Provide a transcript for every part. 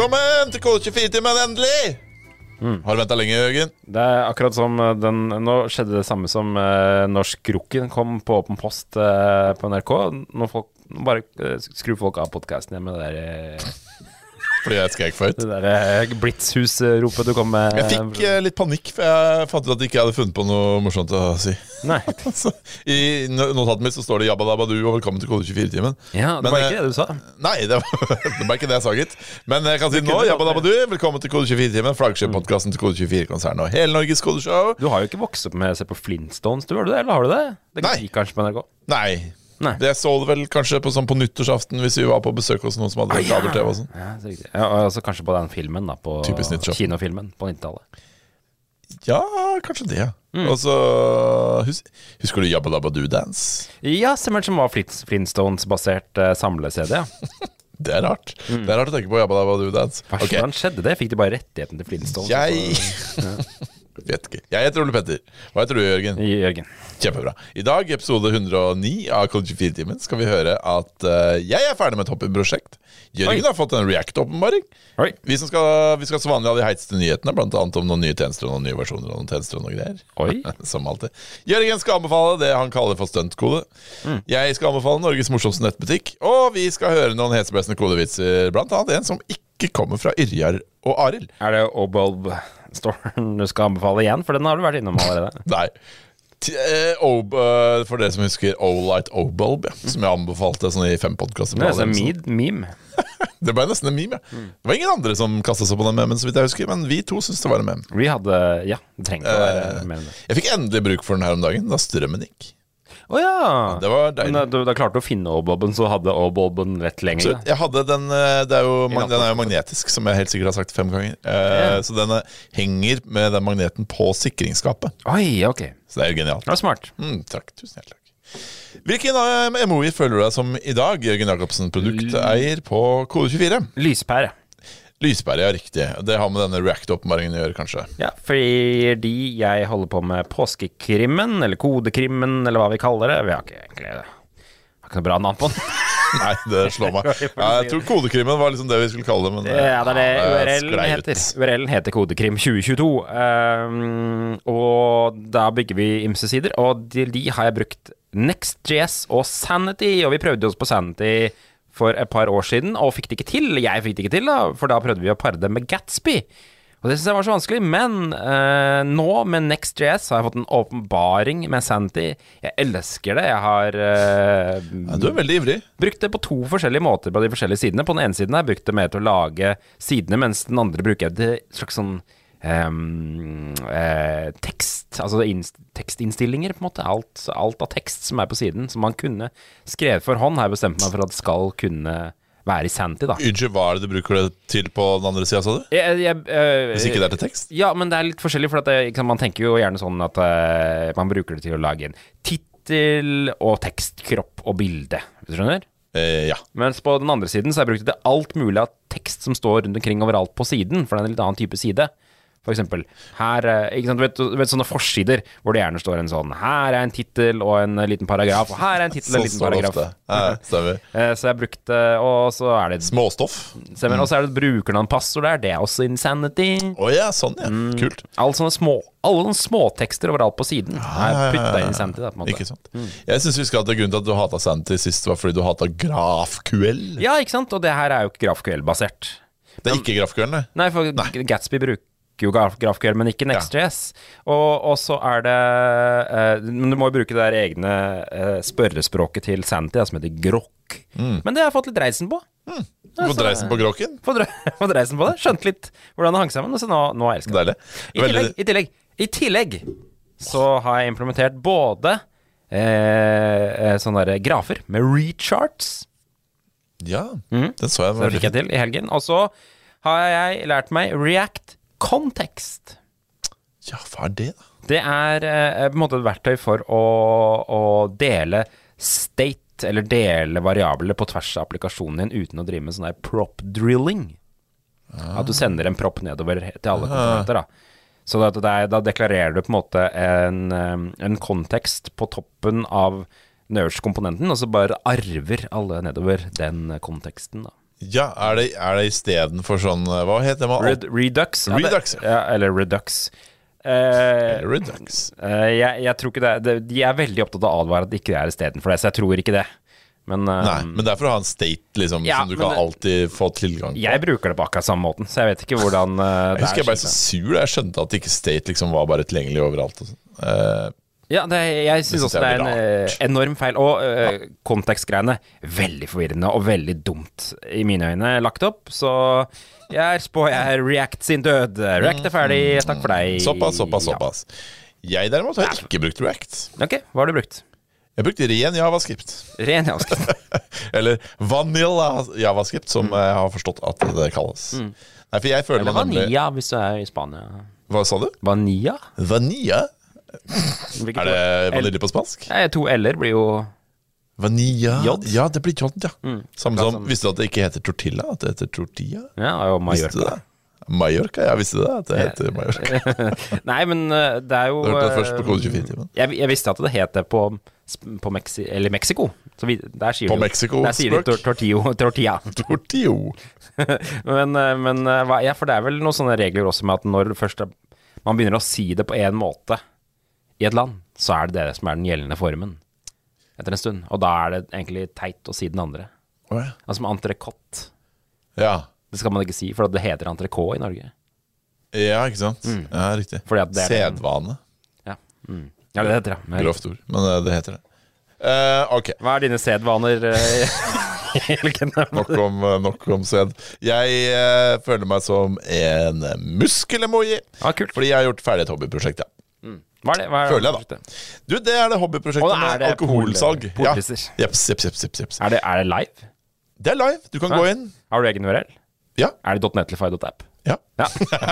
Velkommen til K24-timen, endelig! Har du venta lenge, Jørgen? Det er akkurat som eh, den Nå skjedde det samme som uh, når Skrukken kom på Åpen post eh, på NRK. Nå folk nå bare uh, skrur folk av podkasten igjen med det der, eh, Fordi jeg skrek for høyt. det der eh, Blitzhus-ropet du kom med. Jeg fikk eh, litt panikk, for jeg fant ut at jeg ikke hadde funnet på noe morsomt å si. Nei. Så, I no- notatet mitt så står det 'Jabba dabba du' og 'velkommen til Kode24-timen'. Ja, det Men, var eh, ikke det du sa. Nei, det var, det var ikke det jeg sa, gitt. Men jeg kan si nå 'Jabba dabba du', velkommen til Kode24-timen. Flaggskip-podkasten til Kode24-konsernet og hele Norges kodeshow. Du har jo ikke vokst opp med å se på Flintstones, du, har du det? Eller har du det? Det Nei. gikk kanskje på NRK? Nei. Nei. Det så det vel kanskje på, sånn på nyttårsaften hvis vi var på besøk hos noen som hadde kabel-TV og sånn. Ja, det er riktig. Ja, altså kanskje på den filmen, da. På kinofilmen på 90-tallet. Ja, kanskje det. ja. Mm. Og så hus Husker du Jabba Dabba Do Dance? Ja, stemmer som var Flintstones-basert uh, samle-CD, ja. Det er rart. Det er rart å tenke på Jabba Dabba Do Dance. Hva okay. Skjedde det? Fikk de bare rettigheten til Flintstones? Jeg vet ikke. Jeg heter Ole Petter. Hva heter du, Jørgen? Jørgen. Kjempebra. I dag, episode 109 av College 24-timen, skal vi høre at uh, jeg er ferdig med et hobbyprosjekt. Jørgen Oi. har fått en React-åpenbaring. Vi, som skal, vi skal som vanlig ha de heiteste nyhetene, annet om noen nye tjenester og noen nye versjoner og noen tjenester og noe greier. Oi. Som alltid. Jørgen skal anbefale det han kaller for stuntkode. Mm. Jeg skal anbefale Norges morsomste nettbutikk. Og vi skal høre noen heseblesende kodevitser, annet en som ikke kommer fra Yrjar og Arild. Er det Obulb-storen du skal anbefale igjen? For den har du vært innom allerede. Nei. T uh, eh, for dere som husker Olight Obulb, ja, som jeg anbefalte sånn i fem podkaster. Det meme. Det ble nesten en meme. Ja. Mm. Det var ingen andre som kasta seg på den memen, så vidt jeg husker, men vi to syntes det var en meme. Vi hadde Ja, det trenger å være uh, mer enn det. Jeg fikk endelig bruk for den her om dagen, da strømmen gikk. Å ja! Det var Men da, da klarte du å finne Obulben, så hadde Obulben rett Så lenger. da. jeg hadde den eh, det er jo, Den er jo magnetisk, som jeg helt sikkert har sagt fem ganger. Eh. Så den eh, henger med den magneten på sikringsskapet. Oi, ok. Så det er jo genialt. Det var smart. Mm, takk, tusen hjertelig takk. Hvilken eh, MOI føler du deg som i dag, Jørgen Jacobsen, produkteier på Kode24? Lyspære. Lyspære, ja, riktig. Det har med denne React-oppmaringen å gjøre, kanskje. Ja, fordi jeg holder på med påskekrimmen, eller kodekrimmen, eller hva vi kaller det. Vi har ikke egentlig. Har ikke noe bra navn på den. Nei, det slår meg. Ja, jeg tror kodekrimmen var liksom det vi skulle kalle det. Men det, Ja, det er det URL-en heter. URL heter Kodekrim 2022. Um, og da bygger vi ymse sider, og til de har jeg brukt NextJS og Sanity, og vi prøvde oss på Sanity for et par år siden, og fikk det ikke til. Jeg fikk det ikke til, da, for da prøvde vi å pare det med Gatsby. Og det syns jeg var så vanskelig, men eh, nå med NextJS har jeg fått en åpenbaring med Santy. Jeg elsker det. Jeg har eh, Ja, du er veldig ivrig. brukt det på to forskjellige måter på de forskjellige sidene. På den ene siden har jeg brukt det mer til å lage sidene, mens den andre bruker jeg det slags sånn eh, tekst, altså tekstinnstillinger, på en måte. Alt, alt av tekst som er på siden, som man kunne skrevet for hånd, har jeg bestemt meg for at skal kunne være i Santy, da. Unnskyld, hva er det du bruker det til på den andre sida, sa du? Jeg, jeg, øh, Hvis ikke det er til tekst? Ja, men det er litt forskjellig, for det, liksom, man tenker jo gjerne sånn at øh, man bruker det til å lage en tittel og tekst, kropp og bilde. Hvis du skjønner? Eh, ja. Mens på den andre siden så har jeg brukt det til alt mulig av tekst som står rundt omkring overalt på siden, for det er en litt annen type side. For eksempel, her, eh, ikke sant, du vet, du vet sånne forsider hvor det gjerne står en sånn Her er en tittel og en liten paragraf, og her er en tittel og en liten paragraf. ofte. Ja. Eh, Så jeg brukte og så er det Småstoff. stemmer, Og så er det brukernavnpassord der, det er også insanity. Å ja, sånn ja. Mm. Kult. Alle sånne små Alle sånne småtekster overalt på siden er putta inn i måte. Ikke sant. Jeg syns vi skal til grunnen til at du hata Santy sist, var fordi du hata GrafQL. Ja, ikke sant? Og det her er jo ikke GrafQL-basert. Det er ikke GrafQL, nei. Nei, for Gatsby bruker jo Graf- GraphQL, men ikke Next.js. Og, og så er det eh, Men du må jo bruke det der egne uh, spørrespråket til Santy, som heter Grok. Mm. Men det har jeg fått litt reisen på. Gå dreisen på Gråken. Fått fått reisen på det. Skjønt litt hvordan det hang sammen. Og så nå, nå elsker jeg det. I tillegg, i tillegg, i tillegg så har jeg implementert både eh, eh, sånne der grafer med recharts. Ja, den så jeg. Så Det fikk jeg til i helgen. Og så har jeg lært meg React Context. Ja, hva er det, da? Det er eh, på en måte et verktøy for å, å dele state, eller dele variabler på tvers av applikasjonen din uten å drive med sånn der prop drilling. At du sender en propp nedover til alle komponenter. da. Så da, det da deklarerer du på en måte en, en kontekst på toppen av den øverste komponenten, og så bare arver alle nedover den konteksten. da. Ja, er det, er det istedenfor sånn eh, Hva heter det? Red, Redux. Redux, ja. ja. Eller Redux. Eh, Redux. eh, jeg, jeg tror ikke det, det De er veldig opptatt av å advare at det ikke er istedenfor det, så jeg tror ikke det. Men, eh, Nei, men det er for å ha en state liksom, Ja, som du kan alltid få tilgang på. jeg bruker det på akkurat samme måten, så jeg vet ikke hvordan eh, Jeg husker jeg ble så sur da jeg skjønte at ikke state liksom var bare tilgjengelig overalt. Og sånn. Ja, det, jeg syns også det er en eh, enorm feil. Og uh, kontekstgreiene, veldig forvirrende og veldig dumt i mine øyne lagt opp. Så jeg er jeg React sin død. React er ferdig, takk for deg. såpass, såpass, såpass. Jeg derimot har ikke brukt React. Ok, hva har du brukt? Jeg brukte ren javascript. Ren javascript. Eller vanilla javascript, som jeg har forstått at det kalles. Nei, for jeg føler Eller vanilla, nemlig hvis du er i Spania. Hva sa du? Vanilla? Vanilla? Hvilket Er det vanilje på spansk? Nei, to l-er blir jo Vanilla J? Ja, det blir J, ja. Samme som Visste du at det ikke heter tortilla? At det heter tortilla? Ja, og Mallorca. det? Mallorca, ja, visste du det? At det heter Mallorca. Nei, men eh, det er jo Du hørte det eh, først på Kode 24-timen. jeg, jeg visste at det het det på, på Mexi eller Mexico. Så vi, der sier På de Mexico Der sier de tor tortillo, tortilla. Tortillo. men eh, men eh, ja, for det er vel noen sånne regler også med at når først man begynner å si det på én måte i et land, så er det det som er den gjeldende formen etter en stund. Og da er det egentlig teit å si den andre. Oh, ja. Altså med entrecôte. Ja. Det skal man ikke si, for det heter entrecôte i Norge. ja, ikke sant? Ja, riktig. Er Sedvane. Ja, mm. ja det heter det. Grovt ord, men eh, det heter det. Uh, ok, Hva er dine sedvaner, eh, nok om, nok om sed. Jeg uh, føler meg som en muskelemoji. Kult. Fordi jeg har gjort ferdig et hobbyprosjekt. Ja. Hva er det? Hva er Føler jeg, da. Du, det er det hobbyprosjektet med alkoholsalg. Ja. Jeps, jeps, jeps, jeps. Er det, er det live? Det er live. Du kan gå inn. Har du egen URL? Ja. Er det .netlify.app? ja. Ja.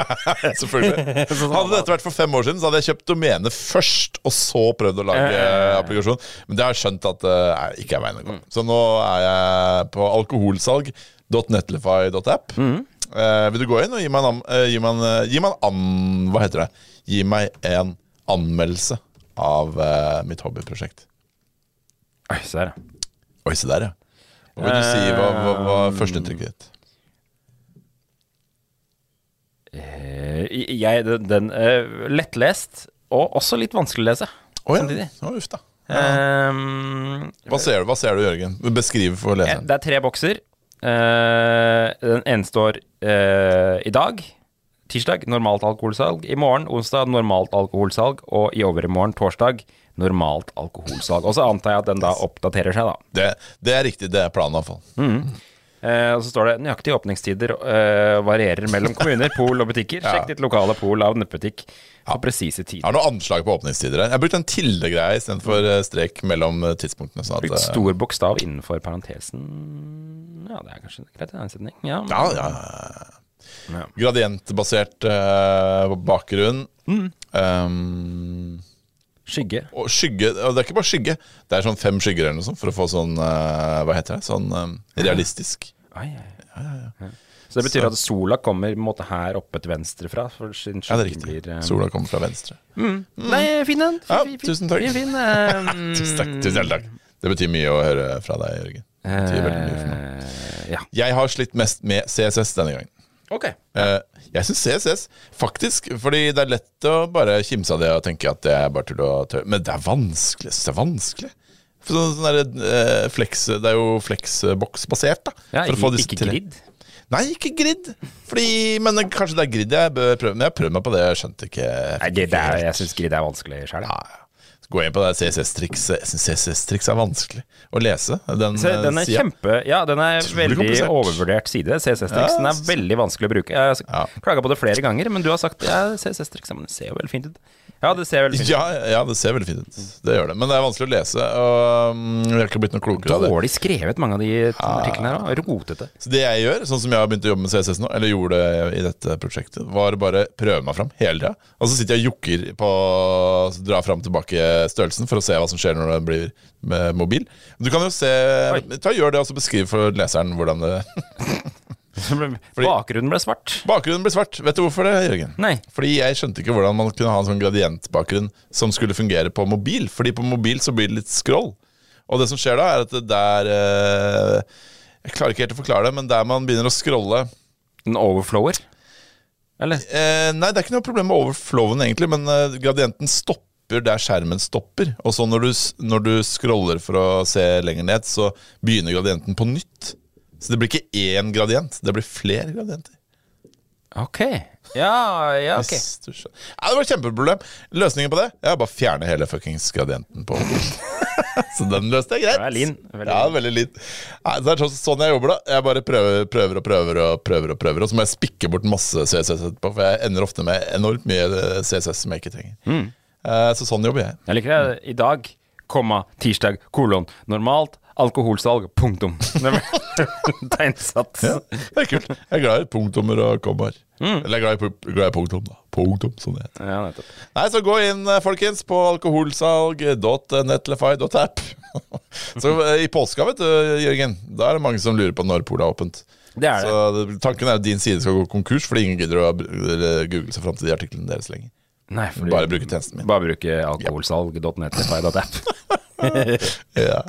Selvfølgelig. Hadde dette vært for fem år siden, så hadde jeg kjøpt domene først, og så prøvd å lage Eh. applikasjon. Men det har jeg skjønt at det uh, ikke er veien å Mm. gå. Så nå er jeg på alkoholsalg.netlify.app. Mm. Uh, vil du gå inn og gi meg en, eh, gi meg en, gi meg en an, Hva heter det? Gi meg en anmeldelse av uh, mitt hobbyprosjekt. Oi, se der, ja. Oi, se der, ja. Hva vil du si? Hva hva var førsteinntrykket ditt? Uh, Jeg, den, den uh, lettlest, og også litt vanskelig å lese. Oh, ja. Samtidig. Å, uff da. Ehm, Hva ser du, hva ser du Jørgen? Beskriv for eh, leseren. det er tre bokser. Uh, den ene står eh, i dag, tirsdag, normalt alkoholsalg. I morgen, onsdag, normalt alkoholsalg. Og i overmorgen, torsdag, normalt alkoholsalg. Og så antar jeg at den da oppdaterer seg, da. Det, det er riktig. Det er planen, iallfall. Eh, og så står det nøyaktige åpningstider eh, varierer mellom kommuner, pol og butikker. Ja. Sjekk ditt lokale pol av nettbutikk for presise Jeg tider. har noe anslag på åpningstider her. Jeg har brukt en tilde-greie istedenfor eh, strek mellom eh, tidspunktene. Sånn at, Brukt eh, stor bokstav innenfor parentesen Ja, det er kanskje greit i en setning. Ja, ja, ja, ja. Ja. Gradientbasert uh, bakgrunn. Mm. Um, Skygge. og skygge Og det er ikke bare skygge. Det er sånn fem skygger eller noe sånt for å få sånn uh, Hva heter det? Sånn eh, realistisk. Ai, ai. Ja. Så det betyr at sola kommer måte her oppe til venstre fra? Ja, det er riktig. blir, um... Sola kommer fra venstre. Nei, fin en. Fin, Ja, fin. tusen takk. Fin, fin. eh, Tusen takk. Tusen takk. Det betyr mye å høre fra deg, Jørgen. Det betyr veldig mye for meg. ja. Jeg har slitt mest med CSS denne gangen. Ok. Eh, jeg syns CSS, faktisk, fordi det er lett å bare kimse av det og tenke at det er bare tull og tøv. Men det er vanskelig. Det er vanskelig. For sånn, sånn der, eh, flex, det er jo flexbox-basert, da. Ja, for å få ikke, til- grid. Nei, ikke grid. Fordi, men kanskje det er grid jeg bør prøve. Men jeg har prøvd meg på det, jeg skjønte ikke Nei, det er, jeg syns grid er vanskelig sjøl. ja, ja. Gå inn på det CSS-trikset. Jeg syns CSS-triks er vanskelig å lese. Den, den er siden. kjempe Ja, den er veldig overvurdert side. CSS-triks. Den er veldig vanskelig å bruke. Jeg har klaga på det flere ganger, men du har sagt ja, CSS-triks men det ser jo veldig fint ut. Ja, det ser veldig fint ut. Ja, ja, det ser veldig fint ut. Det gjør det. Men det er vanskelig å lese. Og mm, jeg har ikke blitt noe klokere av det. Dårlig skrevet, mange av de artiklene her òg. Rotete. Så det jeg gjør, sånn som jeg har begynt å jobbe med CSS nå, eller gjorde det i dette prosjektet, var bare prøve meg fram hele tida. Og så sitter jeg og jokker på å dra fram tilbake størrelsen for å se hva som skjer når det blir med mobil. Du kan jo se Oi. Ta Gjør det, og så beskriv for leseren hvordan det Bakgrunnen ble svart. Bakgrunnen ble svart. Vet du hvorfor det, Jørgen? Nei. Fordi jeg skjønte ikke hvordan man kunne ha en sånn gradientbakgrunn som skulle fungere på mobil. Fordi på mobil så blir det litt scroll. Og det som skjer da, er at det der eh, Jeg klarer ikke helt å forklare det, men der man begynner å scrolle En overflower? Eller? eh, Nei, det er ikke noe problem med overflowen, egentlig, men eh, gradienten stopper der skjermen stopper. Og så når du, når du scroller for å se lenger ned, så begynner gradienten på nytt. Så det blir ikke én gradient, det blir flere gradienter. Ok. Ja, ja, ok. Hvis du skjønner. Ja, det var et kjempeproblem. Løsningen på det Jeg har bare fjerne hele fuckings gradienten på Så den løste jeg greit. Det er lin. Veldig ja, veldig lin. Nei, så er sånn, sånn jeg jobber, da. Jeg bare prøver, prøver og prøver og prøver, og prøver Og så må jeg spikke bort masse CSS etterpå, for jeg ender ofte med enormt mye CSS som jeg ikke trenger. Mm. Eh, Så sånn jobber jeg. Jeg liker det. I dag, komma, tirsdag, kolon, normalt, alkoholsalg, punktum. Det var Tegnsatt. Ja, det er kult. Jeg er glad i punktummer og kommaer. Mm. Eller jeg er glad i, glad i punktum, da. Punktum, sånn det heter. Ja, nettopp. Nei, så gå inn, eh, folkens, på alkoholsalg.netlify.app. så eh, i påska, vet du, Jørgen, da er det mange som lurer på når polet er åpent. Det er det. Så tanken er at din side skal gå konkurs fordi ingen gidder å google seg fram til de artiklene deres lenger. Nei, fordi Bare bruke tjenesten min. Bare bruke alkoholsalg.netlify.app. Ja.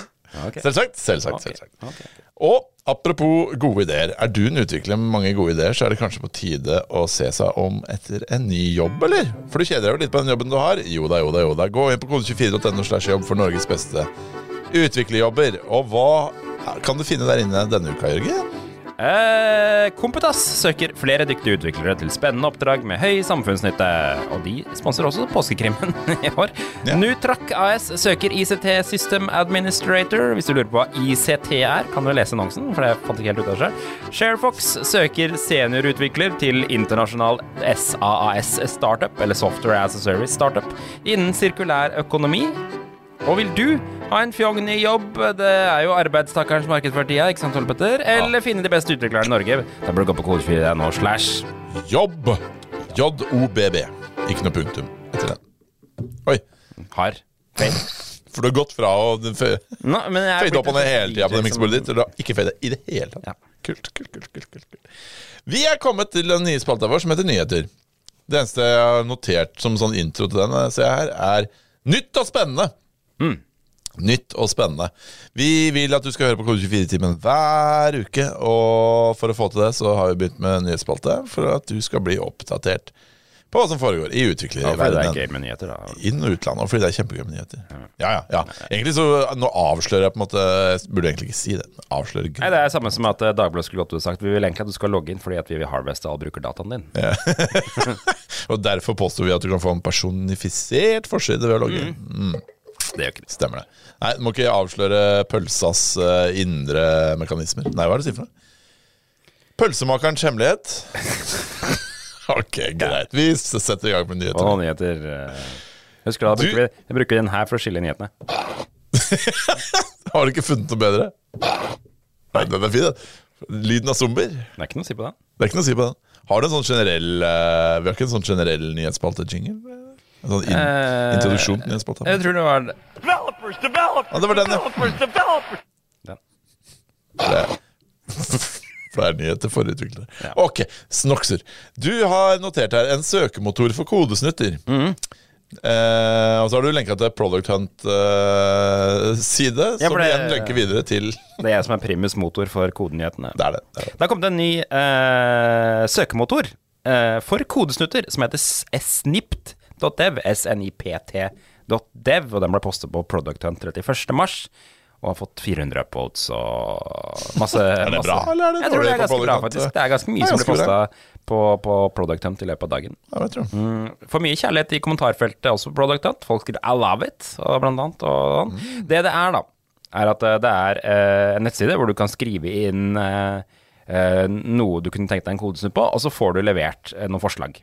Ok. Selvsagt. Selvsagt. Selvsagt. Okay. Okay. Og apropos gode ideer. Er du en utvikler med mange gode ideer, så er det kanskje på tide å se seg om etter en ny jobb, eller? For du kjeder deg jo litt på den jobben du har. Jo da, jo da, jo da. Gå inn på kode24.no slash jobb for Norges beste utviklerjobber. Og hva kan du finne der inne denne uka, Jørgen? Eh, Kompetas søker flere dyktige utviklere til spennende oppdrag med høy samfunnsnytte. Og de sponser også påskekrimmen i år. Ja. Nutrak AS søker ICT System Administrator. Hvis du lurer på hva ICT er, kan du lese annonsen, for det fant jeg ikke helt ut av selv. Sharefox søker seniorutvikler til internasjonal SAAS Startup, eller Software as a Service Startup, innen sirkulær økonomi. Og vil du ha en fjogn i jobb, det er jo arbeidstakerens for tida, ikke sant, Ole Petter? Eller finne de beste utviklerne i Norge? Da bør du gå på kode24.no slash Jobb. J-O-B-B. Ikke noe punktum etter den. Oi. har. Feil. For du har gått fra å fade Nå, opp og ned hele tida på det miksebordet ditt, til har ikke fade i det hele tatt. Ja. Kult, kult, kult, kult, kult. Vi er kommet til den nye spalta vår som heter Nyheter. Det eneste jeg har notert som sånn intro til den, ser jeg her, er nytt og spennende. Nytt og spennende. Vi vil at du skal høre på Kode 24-timen hver uke. Og for å få til det, så har vi begynt med nyhetsspalte for at du skal bli oppdatert på hva som foregår i Ja, fordi det er utviklerverdenen. gøy med nyheter, da. Inn- og utland, og fordi det er kjempegøy med nyheter. Ja, ja, ja. Egentlig så Nå avslører jeg på en måte Jeg burde egentlig ikke si det. Avslører Nei, Det er samme som at eh, Dagbladet skulle godt sagt Vi vil egentlig at du skal logge inn fordi at vi vil harveste all brukerdataen din. Ja. Og derfor påstår vi at du kan få en personifisert forside ved å logge inn. Mm. Det gjør ikke det. Stemmer det. Nei, du må ikke avsløre pølsas eh, indre mekanismer. Nei, hva er det du sier for noe? Pølsemakerens hemmelighet. ok, greit. Vi setter i gang med Og nyheter. nyheter eh, Husker du da bruker vi, jeg bruker den her for å skille nyhetene. Har du ikke funnet noe bedre? Nei, den er fin, den. Lyden av zombier. Det er ikke noe å si på den. Det er ikke noe å si på den. Har du en sånn generell eh, Vi har ikke en sånn generell nyhetsspalte-jingle? En sånn in Eh, introduksjon til nyhetsspalte? Jeg tror det var Developers, developers, Ja, det var den, ja. developers, developers. den. For det er- For er nyheter for utviklere. Ja. Ok, Snokser. Du har notert her en søkemotor for kodesnutter. Mm. Eh, og så har du lenka til Product Hunt-side, Ja, som igjen lenker videre til Det er jeg som er primus motor for kodenyhetene. Det er det. det, er det. Det har kommet en ny eh, søkemotor eh, for kodesnutter som heter snipt.dev. snipt.dev. Og den ble postet på Product Hunt 31. mars. Og har fått 400 upvotes og masse Er det masse- bra, eller er det Jeg tror det er ganske bra, faktisk. Det er ganske mye Det er som blir posta på, på Product Hunt i løpet av dagen. Ja, vet tror Mm, For mye kjærlighet i kommentarfeltet også på Product Hunt. Folk skriver 'I love it', og blant annet. Og mm. Det det er, da, er at eh, det er eh, en nettside hvor du kan skrive inn eh, eh, noe du kunne tenkt deg en kodesnutt på, og så får du levert eh, noen forslag.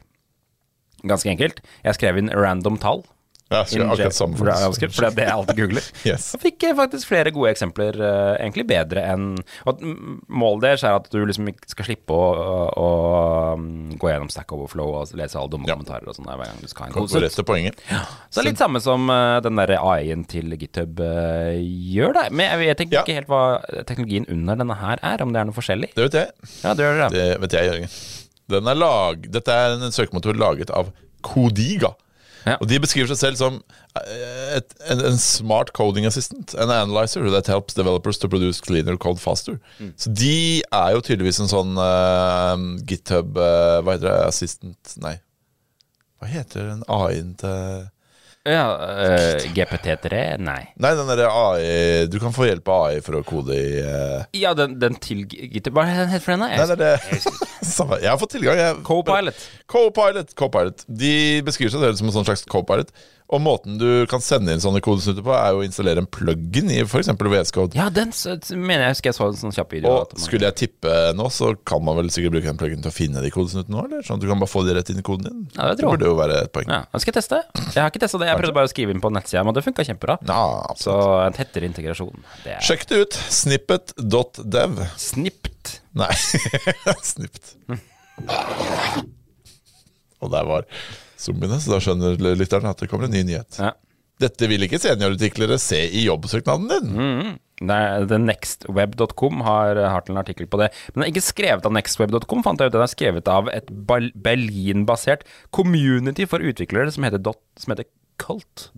Ganske enkelt. Jeg skrev inn random tall. Ja, akkurat samme for det er for det er det jeg alltid googler. Yes. Så fikk faktisk flere gode eksempler, eh, egentlig bedre enn og Målet deres er at du liksom ikke skal slippe å, å, å mm, gå gjennom Stack Overflow og lese alle dumme Ja. kommentarer og sånn hver gang du skal ha en god sutt. rett til poenget. Så litt samme som eh, den der AI-en til GitHub eh, gjør, da. Men jeg jeg tenker Ja. ikke helt hva teknologien under denne her er, om det er noe forskjellig. Det vet jeg. Ja, det gjør det. Det vet jeg, Jørgen. Den er lag... Dette er en søkemotor laget av Kodiga. Ja. Og de beskriver seg selv som eh, et, en, en smart coding assistant. An analyzer that helps developers to produce cleaner code faster. Mm. Så de er jo tydeligvis en sånn uh, GitHub uh, Hva heter det? Assistant Nei. Hva heter den AI-en til Ja, uh, GPT3? Nei. Nei, den derre AI Du kan få hjelp av AI for å kode i uh... Ja, den, den til Gitter Hva heter den for? Nei, det er det Samme. Jeg har fått tilgang. Jeg, Copilot. Copilot. Co De beskriver seg selv som en sånn slags copilot. Og måten du kan sende inn sånne kodesnutter på, er jo å installere en plug-in i f.eks. VS Code. Ja, den så, mener jeg husker jeg så en sånn kjapp video. Og man- skulle jeg tippe nå, så kan man vel sikkert bruke den pluggen til å finne de kodesnuttene nå, eller? Sånn at du kan bare få de rett inn i koden din. Ja, det tror jeg. burde jo være et poeng. Ja, jeg skal teste. Jeg har ikke testa det. Jeg prøvde bare å skrive inn på nettsida, men det funka kjempebra. Ja, Så en tettere integrasjon. Det er Sjekk det ut. Snippet.dev. snipt. Nei, snipt. Og der var zombiene, så da skjønner lytteren at det kommer en ny nyhet. Ja. Dette vil ikke seniorutviklere se i jobbsøknaden din. Mm. Nei, nextweb.com har, har til en artikkel på det. Men den er ikke skrevet av nextweb.com, fant jeg ut. Den er skrevet av et Berlin-basert community for utviklere som heter, dot, som heter Cult.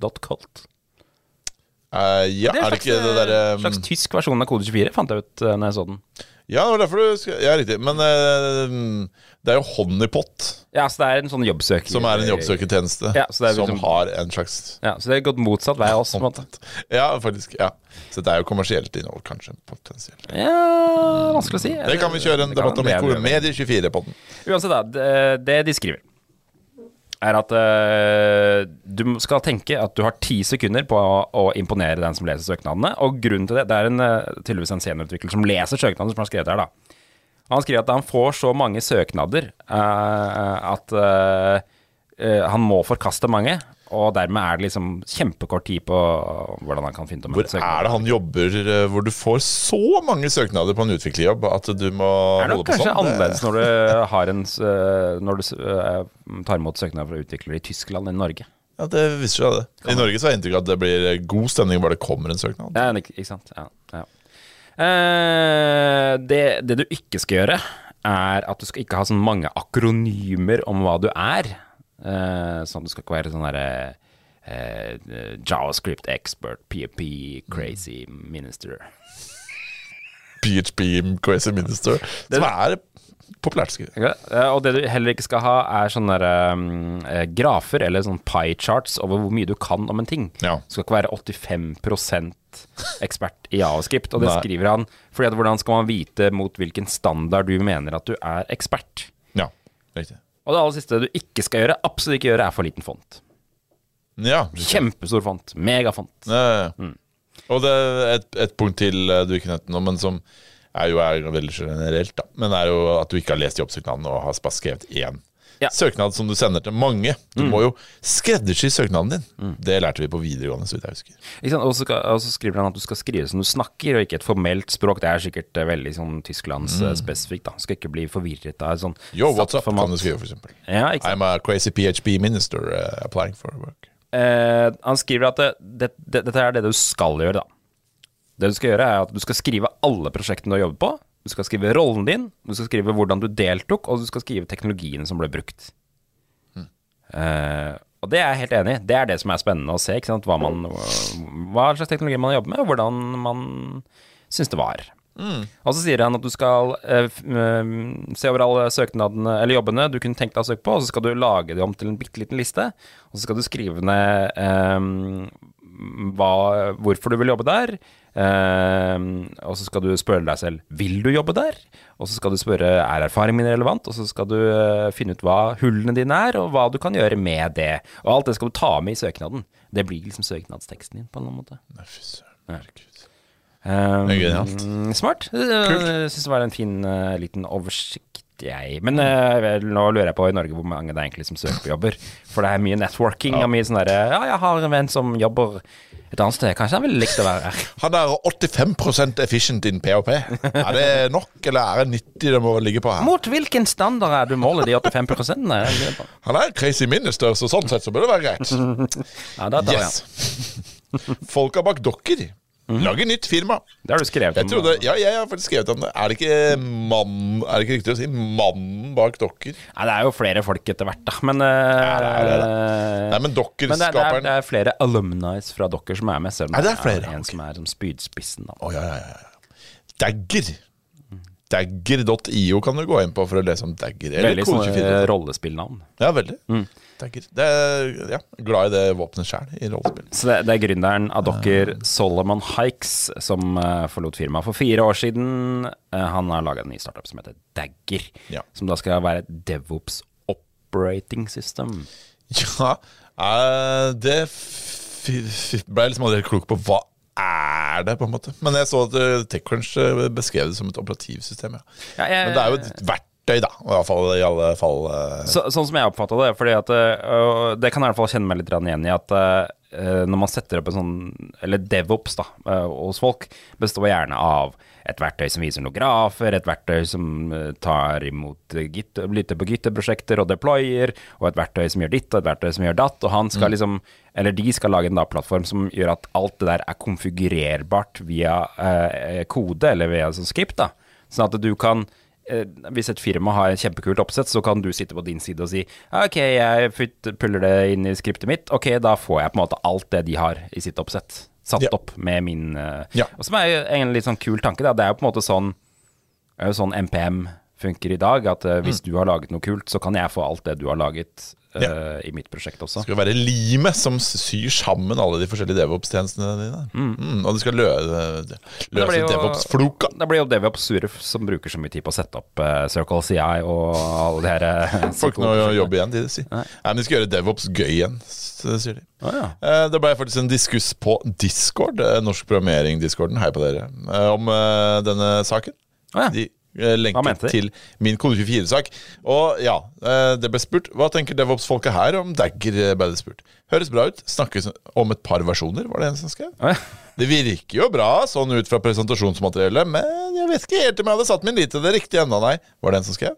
Eh, ja, Det er er det ikke det derre en slags tysk versjon av Kode 24, fant jeg ut uh, når jeg så den. Ja, det var derfor du skal Ja, riktig. Men uh, det er jo Honeypot Ja, så det er en sånn jobbsøker... som er en jobbsøkertjeneste Ja, som liksom- har en slags Ja, så det er gått motsatt vei av oss. Ja, faktisk. ja Så det er jo kommersielt innhold, kanskje. Potensielt. Ja, vanskelig å si. Det kan vi kjøre en debatt om i er- Kor- Medie24-podden. Uansett, da. Det, det de skriver, er at uh, du skal tenke at du har ti sekunder på å, å imponere den som leser søknadene. Og grunnen til det Det er en, uh, tydeligvis en seniorutvikler som leser søknadene, som har skrevet her, da. Han skriver at han får så mange søknader uh, at han må forkaste mange. Og dermed er det liksom kjempekort tid på hvordan han kan finne ut om Hvor er det han jobber eh, hvor du får så mange søknader på en utviklerjobb at du må er holde på sånn? Det- kanskje annerledes når du, har en, øh, når du øh, tar imot søknader fra utviklere i Tyskland enn Norge. Ja, det visste jeg det. I Norge så har jeg inntrykk av at det blir god stemning bare det kommer en søknad. Ja, ikke, sant? Ja, ja. Eh, det, det du ikke skal gjøre, er at du skal ikke ha sånn mange akronymer om hva du er. Eh, sånn, du skal ikke være sånn derre eh, Javascript expert, PHP, crazy minister. PHP Crazy Minister, som er populært skrevet. Okay. eh, og det du heller ikke skal ha, er sånne der, um, eh, grafer eller sånn pie charts over hvor mye du kan om en ting. Ja. Du skal ikke være 85% ekspert i javascript, og det Nei. skriver han. Fordi at hvordan skal man vite mot hvilken standard du mener at du er ekspert? Ja, riktig. Og det aller siste du ikke skal gjøre, absolutt ikke gjøre, er for liten font. Ja, Kjempestor font. Megafont. Ja, ja. Mm. Og det er et, et punkt til eh, du ikke nevnte nå, men som er jo er veldig generelt, da. Men er jo at du ikke har lest jobbsøknaden og har bare skrevet én Ja. søknad som du sender til mange. Du Mm. må jo skreddersy søknaden din. Det lærte vi på videregående, så vidt jeg husker. Og så skriver han at du skal skrive som du snakker, og ikke et formelt språk. Det er sikkert eh, veldig sånn Tysklands-spesifikt. da Skal ikke bli forvirret av et Mm. Yo, what's up, format. kan du skrive, eksempel. Ja? I'm a crazy PHP minister uh, applying for work. Eh, han skriver at det, det, det, dette er det du skal gjøre, da. Det du skal gjøre, er at du skal skrive alle prosjektene du har jobbet på. Du skal skrive rollen din, du skal skrive hvordan du deltok, og du skal skrive teknologien som ble brukt. Uh, og det er jeg helt enig i. Det er det som er spennende å se. Ikke sant? Hva, man, hva slags teknologi man jobber med, og hvordan man syns det var. Og så sier han at du skal uh, se over alle søknadene eller jobbene du kunne tenkt deg å søke på, og så skal du lage det om til en bitte liten liste. Og så skal du skrive ned eh, hva, hvorfor du vil jobbe der. eh, og så skal du spørre deg selv vil du jobbe der. Og så skal du spørre er erfaringen min relevant. Og så skal du eh, finne ut hva hullene dine er, og hva du kan gjøre med det. Og alt det skal du ta med i søknaden. Det blir liksom søknadsteksten din på en eller annen måte. Nei, fy søren. Um, Det genialt. Smart. Jeg syns det var en fin uh, liten oversikt, jeg. Men uh, nå lurer jeg på i Norge hvor mange det er egentlig som søker på jobber. For det er mye networking og mye sånn derre Ja, jeg har en venn som jobber et annet sted. Kanskje han ville likt å være her. Han er 85% efficient in PHP. Er det nok, eller er det 90 det må ligge på her? Mot hvilken standard er du måler de 85 prosentene? Han er crazy minister, så sånn sett så bør det være greit. Ja, da tar. Yes. Folka bak dokker. Lage nytt firma. Det har du skrevet Jeg om. trodde, ja, jeg har faktisk skrevet om det. Er det ikke mann Er det ikke riktig å si mannen bak dokker? Nei, det er jo flere folk etter hvert, da. Men eh, det er det, Det Nei, men Men det, er- det, er, er flere alumnis fra Dokker som er med, selv om det er flere, en okay. som er som spydspissen. Da. Oh, ja, ja, ja, ja. Dagger. Dagger.io kan du gå inn på for å lese om Dagger. Eller Veldig sånne rollespillnavn. Ja, veldig. Mm. Dagger. Det er, ja, glad i det våpenet sjøl, i rollespill. Så det, det er gründeren av dere, Solomon Hikes, som uh, forlot firmaet for fire år siden. Uh, han har laga en ny startup som heter Dagger, Ja. som da skal være et DevOps operating system. Ja, uh, det ble jeg liksom aldri helt klok på hva er det, på en måte. Men jeg så at TechCrunch beskrev det som et operativsystem. Ja. Ja, jeg- Men det er jo et verktøy, da. I fall, i alle fall uh... Så, sånn som jeg oppfatta det, fordi at uh, Det kan jeg i hvert fall kjenne meg litt igjen i at uh, når man setter opp en sånn Eller DevOps da, hos folk, består gjerne av et verktøy som viser noen grafer, et verktøy som tar imot Git, lytter på Git-prosjekter og deployer, og et verktøy som gjør ditt, og et verktøy som gjør datt. Og han skal liksom Eller de skal lage en da plattform som gjør at alt det der er konfigurerbart via eh, kode, eller via sånn script, da. Sånn at du kan hvis et firma har et kjempekult oppsett, så kan du sitte på din side og si ok, jeg puller det inn i skriptet mitt, ok, da får jeg på en måte alt det de har i sitt oppsett, satt Ja. opp med min eh, Ja. Og som er jo en litt sånn kul tanke, da. Det er jo på en måte sånn er jo sånn MPM funker i dag, at uh, hvis du har laget noe kult, så kan jeg få alt det du har laget uh, Ja. i mitt prosjekt også. Det skal være limet som syr sammen alle de forskjellige DevOps-tjenestene dine. Mm, og det skal lø løse DevOps-floka. Det blir jo DevOps Sure som bruker så mye tid på å sette opp uh, Circle CI og alle de her Folk nå jobb igjen, de sier. Nei. Nei, men de skal gjøre DevOps gøy igjen, sier de. Ah, ja. Det ble faktisk en diskuss på Discord, norsk programmering-discorden, hei på dere, om denne saken. Ah, ja. De lenket til min kode 24-sak. Og ja, eh, det ble spurt hva tenker DevOps-folket her om Dagger, eh, ble det spurt. Høres bra ut. Snakkes om et par versjoner, var det en som skrev. Ja. Det virker jo bra sånn ut fra presentasjonsmateriellet, men jeg vet ikke helt om jeg hadde satt min lit til det riktige ennå, nei. Var det en som skrev?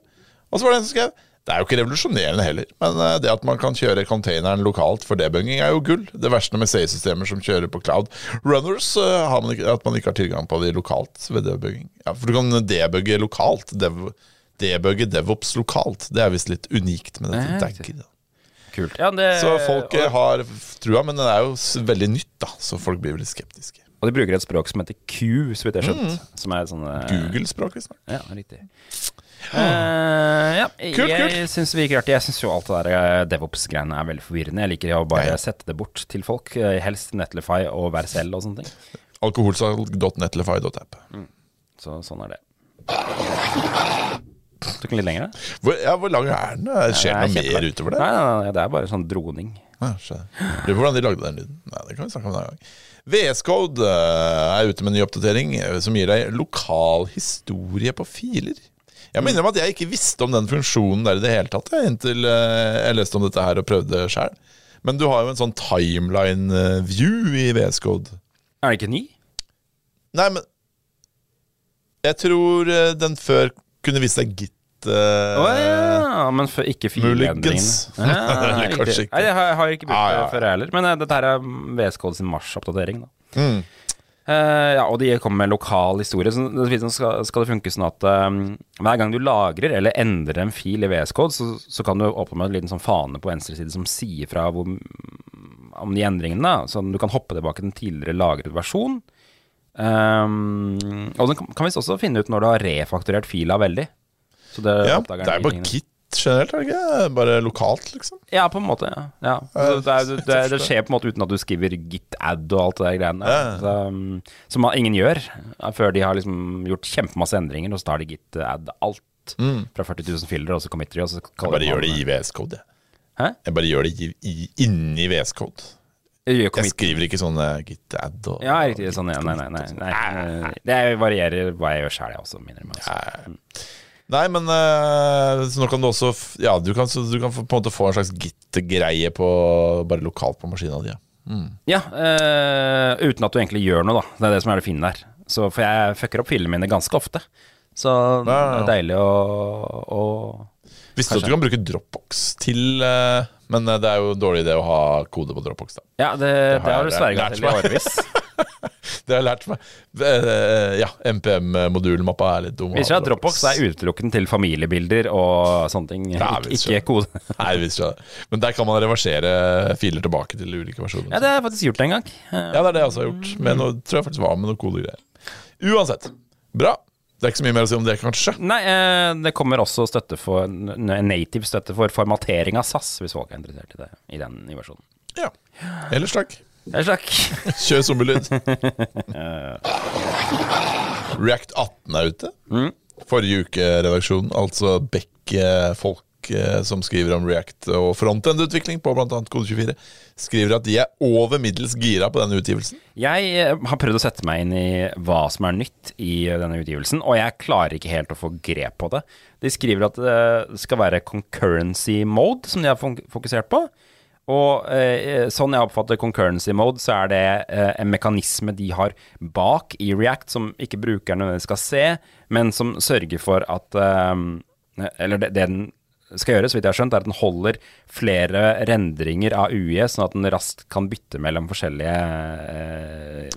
Og så var det en som skrev det er jo ikke revolusjonerende heller, men eh, det at man kan kjøre containeren lokalt for debugging, er jo gull. Det verste med CI-systemer som kjører på cloud runners, er har man ikke, at man ikke har tilgang på de lokalt ved debugging. Ja, for du kan debugge lokalt. Dev, debugge DevOps lokalt. Det er visst litt unikt med dette dagger. Kult. Ja, det, Så folk eh, og, har trua, men det er jo veldig nytt, da, så folk blir litt skeptiske. og de bruker et språk som heter Q, så vidt jeg har skjønt. Som er sånn eh, Google-språket snart. Ja, riktig. Eh, ja, Kult, jeg syns virker artig. Jeg syns jo alt det der eh, DevOps-greiene er veldig forvirrende. Jeg liker å bare Ja, ja. sette det bort til folk. eh, Helst Netlify og være selv og sånne ting. Alkoholsalg.netlify.app. Så sånn er det. Tok den litt lenger, da? Hvor, ja, hvor lang er den? Skjer det noe mer utover det? Nei, nei, nei, det er bare sånn droning. Ja, skjønner. Lurer på hvordan de lagde den lyden. Nei, det kan vi snakke om en annen gang. VS Code er ute med en ny oppdatering som gir deg lokal historie på filer. Jeg må innrømme at jeg ikke visste om den funksjonen der i det hele tatt, jeg, inntil eh, jeg leste om dette her og prøvde sjøl. Men du har jo en sånn timeline-view i VS Code. Er det ikke ny? Nei, men Jeg tror eh, den før kunne vise deg git Uh, oh, ja, men for, ikke. Muligens. Ja, Eller kanskje ikke. Nei, jeg har, jeg har ikke brukt Ah, ja, det før, jeg heller. Men uh, dette her er VS Code sin mars-oppdatering, da. Mm. Eh, ja, og de kommer med lokal historie. Så skal, skal det funke sånn at um, hver gang du lagrer eller endrer en fil i VS Code, så, så kan du åpne med en liten sånn fane på venstre side som sier fra hvor, om de endringene. da. Så du kan hoppe tilbake til en tidligere lagret versjon. Um, og den kan, kan visst også finne ut når du har refakturert fila veldig. Så det, Ja, det er den bare kit git generelt, er det ikke? Bare lokalt, liksom. Ja, på en måte. ja, ja. Det, er, det, det skjer på en måte uten at du skriver git-add og alt det der greiene. Ja. Så, um, som ingen gjør uh, før de har liksom gjort kjempemasse endringer, og så tar de git-add alt fra 40 000 filer, og så committer de, og så Jeg bare de gjør det i VS Code, jeg. Hæ? Jeg bare gjør det i, i, inni VS Code. Jeg skriver ikke sånne git-add og Ja, riktig. Sånn, ja. Nei, nei, nei. nei. Uh, Det varierer hva jeg gjør sjæl, jeg også, minner meg. Altså. Nei, men eh, så nå kan du også Ja, du kan, du kan på en måte få en slags git-greie Bare lokalt på maskina di. Ja. Ja, eh, uten at du egentlig gjør noe, da. Det er det som er det fine der. Så, for jeg fucker opp filene mine ganske ofte. Så det er deilig å, å Visste du at du kan bruke Dropbox til eh, Men eh, det er jo en dårlig idé å ha kode på Dropbox, da. Ja, det, det, har du sverga til i årevis. Det har jeg lært meg. Eh, Ja, MPM-modulmappa er litt dum. Viser seg at Dropbox er utelukkende til familiebilder og sånne ting. Nei, Ikke, ikke kode. Nei, det viser det. Men der kan man reversere filer tilbake til ulike versjoner. Ja, det har jeg faktisk gjort en gang. Ja, det er det jeg også har gjort. Men nå tror jeg faktisk var med noen kodegreier. Uansett. Bra. Det er ikke så mye mer å si om det, kanskje. Nei, eh, det kommer også støtte for native støtte for formatering av SAS, hvis folk er interessert i det i den i versjonen. Ja. Ellers takk. Ja, takk. Kjør zombielyd. React 18 er ute. Forrige uke-redaksjonen, altså Beck-folk eh, som skriver om React og frontend-utvikling på bl.a. Kode24, skriver at de er over middels gira på denne utgivelsen. Jeg eh, har prøvd å sette meg inn i hva som er nytt i eh, denne utgivelsen, og jeg klarer ikke helt å få grep på det. De skriver at det skal være concurrency mode, som de har fokusert på. Og eh, sånn jeg oppfatter concurrency mode, så er det eh, en mekanisme de har bak i React, som ikke brukerne skal se, men som sørger for at eh, Eller det, det den skal gjøre, så vidt jeg har skjønt, er at den holder flere rendringer av UE, sånn at den raskt kan bytte mellom forskjellige eh,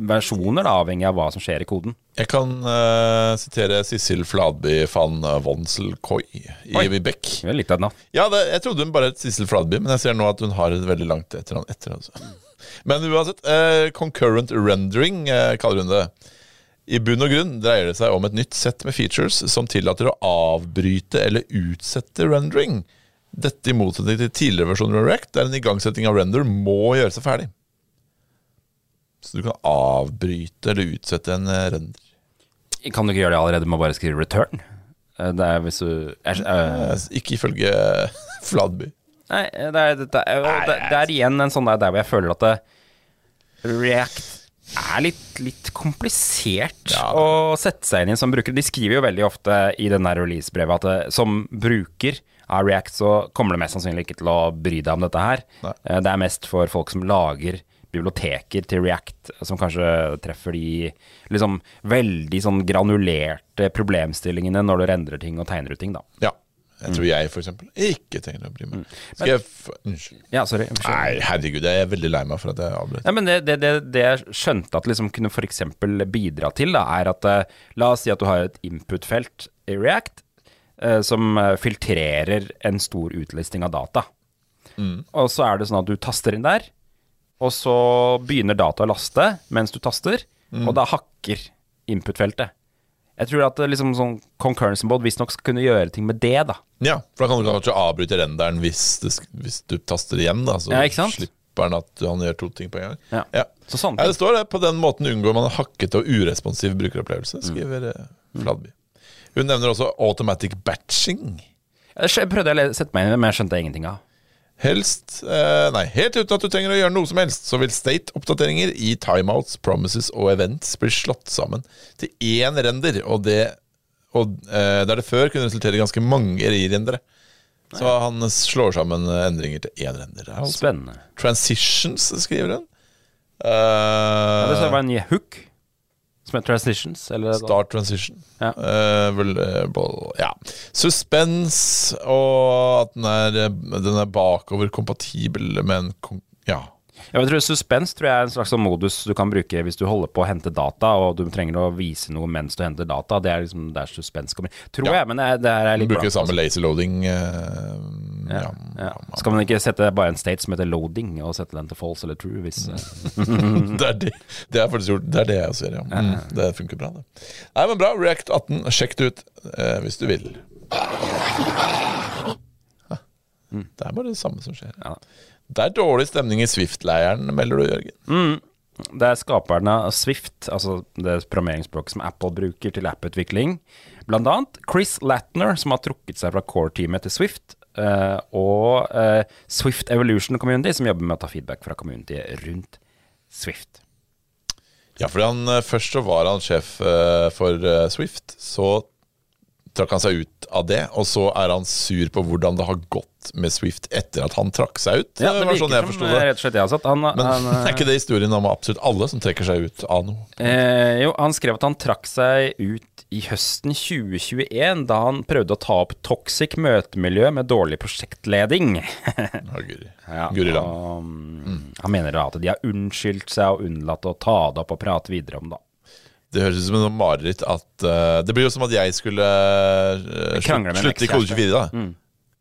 versjoner, da, avhengig av hva som skjer i koden. Jeg kan eh, sitere Sissel Fladby van Wonselkoi i Oi. Beck. Det litt av et navn. Ja, det, jeg trodde hun bare het Sissel Fladby, men jeg ser nå at hun har et veldig langt etternavn etter. Altså. Men uansett, eh, concurrent rendering eh, kaller hun det. I bunn og grunn dreier det seg om et nytt sett med features som tillater å avbryte eller utsette rendering. Dette i motsetning til tidligere versjoner av React, der en igangsetting av render må gjøre seg ferdig. Så du kan avbryte eller utsette en eh, render. Kan du ikke gjøre det allerede med å bare skrive return? Eh, Det er hvis du er, eh, Eh, Ikke ifølge Fladby. Nei, det er, det, er, det, er, det er igjen en sånn der, der hvor jeg føler at det, React er litt, litt komplisert Ja. å sette seg inn i som bruker. De skriver jo veldig ofte i den der releasebrevet at det, som bruker av React, så kommer du mest sannsynlig ikke til å bry deg om dette her. Nei. Eh, Det er mest for folk som lager biblioteker til React, som kanskje treffer de liksom veldig sånn granulerte problemstillingene når du rendrer ting og tegner ut ting, da. Ja. Jeg tror jeg, eksempel, ikke trenger å bry meg. Skal jeg Unnskyld. Ja, sorry. Nei, herregud, jeg er veldig lei meg for at jeg avbrøt. Ja, men det, det, det, det jeg skjønte at liksom kunne f.eks. bidra til, da, er at eh, La oss si at du har et input-felt i React eh, som eh, filtrerer en stor utlisting av data. Og så er det sånn at du taster inn der, og så begynner data å laste mens du taster, og da hakker input-feltet. Jeg tror at eh, liksom sånn concurrency mode visstnok skal kunne gjøre ting med det, da. Ja, for da kan du kanskje avbryte renderen hvis, det, hvis du taster igjen, da. Så Ja, slipper han at han gjør to ting på en gang. Ja. Så sånn Ja, det står det. På den måten unngår man en hakkete og uresponsiv brukeropplevelse, skriver mm. Fladby. Hun nevner også automatic batching. Jeg prøvde å sette meg inn i det, men jeg skjønte ingenting av. Helst eh, Nei, helt uten at du trenger å gjøre noe som helst, så vil state-oppdateringer i timeouts, promises og events bli slått sammen til én render, og det og, eh, Der det før kunne resultere i ganske mange rirendere. Så han slår sammen endringer til én render. Er altså Spennende. Transitions, skriver hun. Ja, det Eh, så var en hook Transitions. Eller Start transition. Ja. Uh, ja. Suspens, og at den er, den er bakover-kompatibel med en Ja. Jeg tror Suspens tror jeg er en slags sånn modus du kan bruke hvis du holder på å hente data, og du trenger å vise noe mens du henter data. Det er liksom der suspens kommer. Tror Ja. jeg, men det det er litt litt bruker samme altså. lazy loading. eh, ja. Ja. Skal man ikke sette bare en state som heter loading, og sette den til false eller true? Hvis, eh, det, er det. det er faktisk gjort Det er det jeg også gjør, ja. Mm, det funker bra, det. Nei, men bra. React 18, sjekk det ut eh, hvis du vil. Hæ. Det er bare det samme som skjer. Ja. Det er dårlig stemning i Swift-leiren, melder du, Jørgen. Det er skaperne av Swift, altså det programmeringsspråket som Apple bruker til apputvikling. Blant annet Chris Latner, som har trukket seg fra core-teamet til Swift. Eh, og eh, Swift Evolution Community, som jobber med å ta feedback fra community rundt Swift. Ja, fordi han eh, Først så var han sjef for Swift. Så trakk han seg ut av det, og så er han sur på hvordan det har gått med Swift etter at han trakk seg ut. Ja, det var sånn forsto eh, det. rett og slett jeg har sett. Han, Men han, er ikke det historien om absolutt alle som trekker seg ut av noe? Eh, jo, han skrev at han trakk seg ut i høsten 2021, da han prøvde å ta opp toxic møtemiljø med dårlig prosjektleding. Ja, og, mm, Han mener da at de har unnskyldt seg og unnlatt å ta det opp og prate videre om det. Det høres ut som et mareritt at uh, Det blir jo som at jeg skulle uh, slutte slutt i kode 24, da. Mm.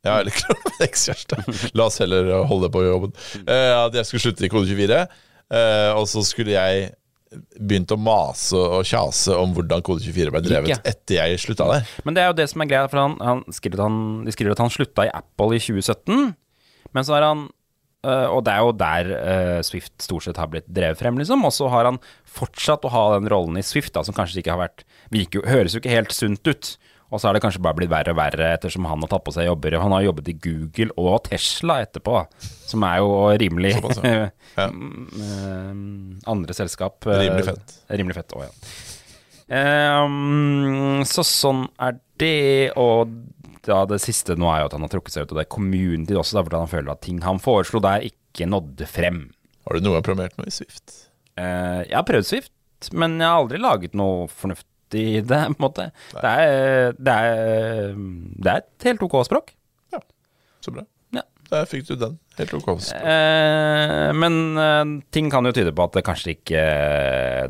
Ja, eller krangle med en ekskjæreste. La oss heller holde på jobben. Uh, at jeg skulle slutte i kode 24, eh, og så skulle jeg begynt å mase og kjase om hvordan kode 24 ble drevet Ikke. etter jeg slutta der. Men det er jo det som er greia, for han, han skriver at han, de skriver at han slutta i Apple i 2017. Men så har han øh, Og det er jo der øh, Swift stort sett har blitt drevet frem, liksom. Og så har han fortsatt å ha den rollen i Swift, da, som kanskje ikke har vært jo- Høres jo ikke helt sunt ut. Og så har det kanskje bare blitt verre og verre ettersom han har tatt på seg jobber. Han har jobbet i Google og Tesla etterpå, som er jo rimelig ja. Mm, andre selskap. Rimelig eh, fett. Rimelig fett òg, ja. Ehm, så sånn er det. Og da det siste nå er jo at han har trukket seg ut og det er community også, da, fordi han føler at ting han foreslo der, ikke nådde frem. Har du noe programmert noe i Swift? Eh, jeg har prøvd Swift, men jeg har aldri laget noe i det, på en måte. Det er, det, er, det er et helt ok språk. Ja, Så bra. Ja. Der fikk du den. Helt ok. Eh, men eh, ting kan jo tyde på at det kanskje ikke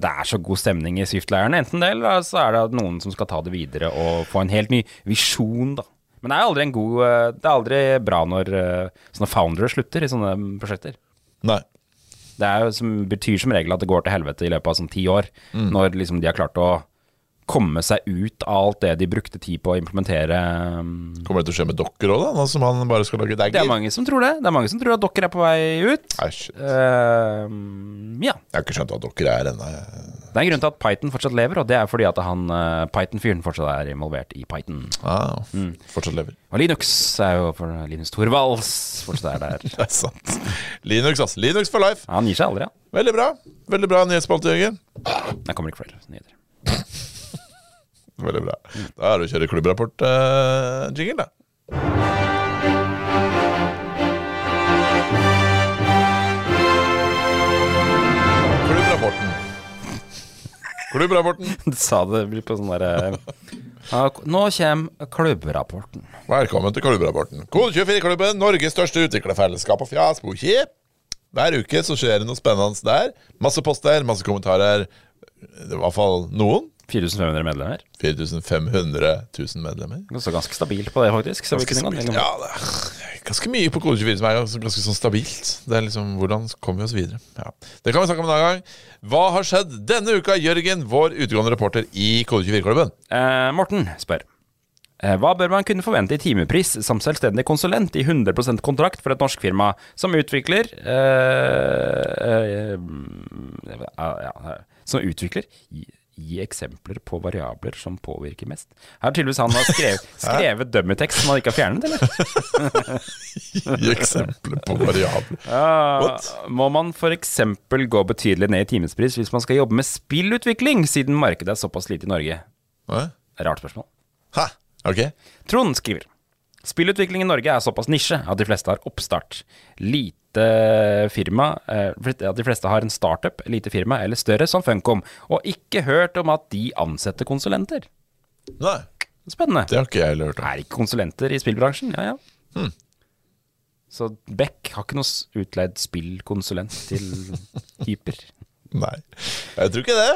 Det er så god stemning i Swift-leiren, enten det, eller så er det noen som skal ta det videre og få en helt ny visjon, da. Men det er aldri en god eh, Det er aldri bra når eh, sånne foundere slutter i sånne prosjekter. Nei. Det er jo som, betyr som regel at det går til helvete i løpet av sånn ti år, når liksom de har klart å komme seg ut av alt det de brukte tid på å implementere. um, Kommer det til å skje med dokker òg, da? Nå som han bare skal lage Det er mange som tror det. Det er mange som tror at dokker er på vei ut. Nei, shit. Uh, ja. Jeg har ikke skjønt hva dokker er ennå. Det er en grunn til at Python fortsatt lever, og det er fordi at han eh, Python-fyren fortsatt er involvert i Python. Ah, Mm. Fortsatt lever. Og Linux er jo for Linus Torvalds fortsatt er der. Det er sant. Linux, altså. Linux for life. Han gir seg aldri, ja. Veldig bra. Veldig bra nyhetsspalte, Jørgen. Det kommer ikke flere nyheter. Veldig bra. Da er det å kjøre klubbrapport-jingle, da. Klubbrapporten. Klubbrapporten. Du sa det blir på sånn derre ja, Nå kommer klubbrapporten. Velkommen til klubbrapporten. Kode24-klubben, Norges største utviklerfellesskap på Fjasboki. Hver uke så skjer det noe spennende der. Masse poster, masse kommentarer. I hvert fall noen. 4500 medlemmer. 4500 000 medlemmer. Det står ganske stabilt på det, faktisk. Så Ganske stabilt. Ja, det er ganske mye på Kode24 som er ganske, ganske sånn stabilt. Det er liksom, Hvordan kommer vi oss videre? Ja. Det kan vi snakke om en annen gang. Hva har skjedd denne uka, Jørgen, vår utegående reporter i Kode24-klubben? Eh, Morten spør. Eh, Hva bør man kunne forvente i timepris som selvstendig konsulent i 100% kontrakt for et norsk firma som utvikler øh, øh, øh, ja, Som utvikler gi, eksempler på variabler som påvirker mest. Her tydeligvis han har skrevet, skrevet dummy-tekst som han ikke har fjernet, eller? Gi eksempler på variabler. What? Må man f.eks. gå betydelig ned i timespris hvis man skal jobbe med spillutvikling, siden markedet er såpass lite i Norge? Hæ? Rart spørsmål. Hæ? Ok. Trond skriver Spillutvikling i Norge er såpass nisje at de fleste har oppstart. Lite firma eh, At de fleste har en startup, lite firma eller større som Funcom, og ikke hørt om at de ansetter konsulenter. Nei, Spennende. det har ikke jeg heller hørt om. Er ikke konsulenter i spillbransjen? Ja, ja. Så Beck har ikke noe utleid spillkonsulent til Hyper. Nei, jeg tror ikke det.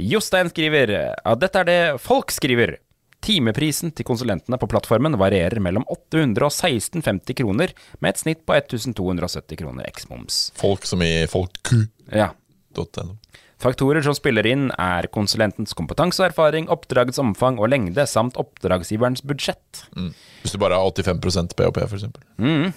Jostein skriver at dette er det folk skriver. Timeprisen til konsulentene på plattformen varierer mellom 800 og 1650 kroner, med et snitt på 1270 kroner eks-moms. Folk som i folkq.no. Ja. Faktorer som spiller inn, er konsulentens kompetanse og erfaring, oppdragets omfang og lengde, samt oppdragsgiverens budsjett. Hvis du bare har 85% PHP, for eksempel.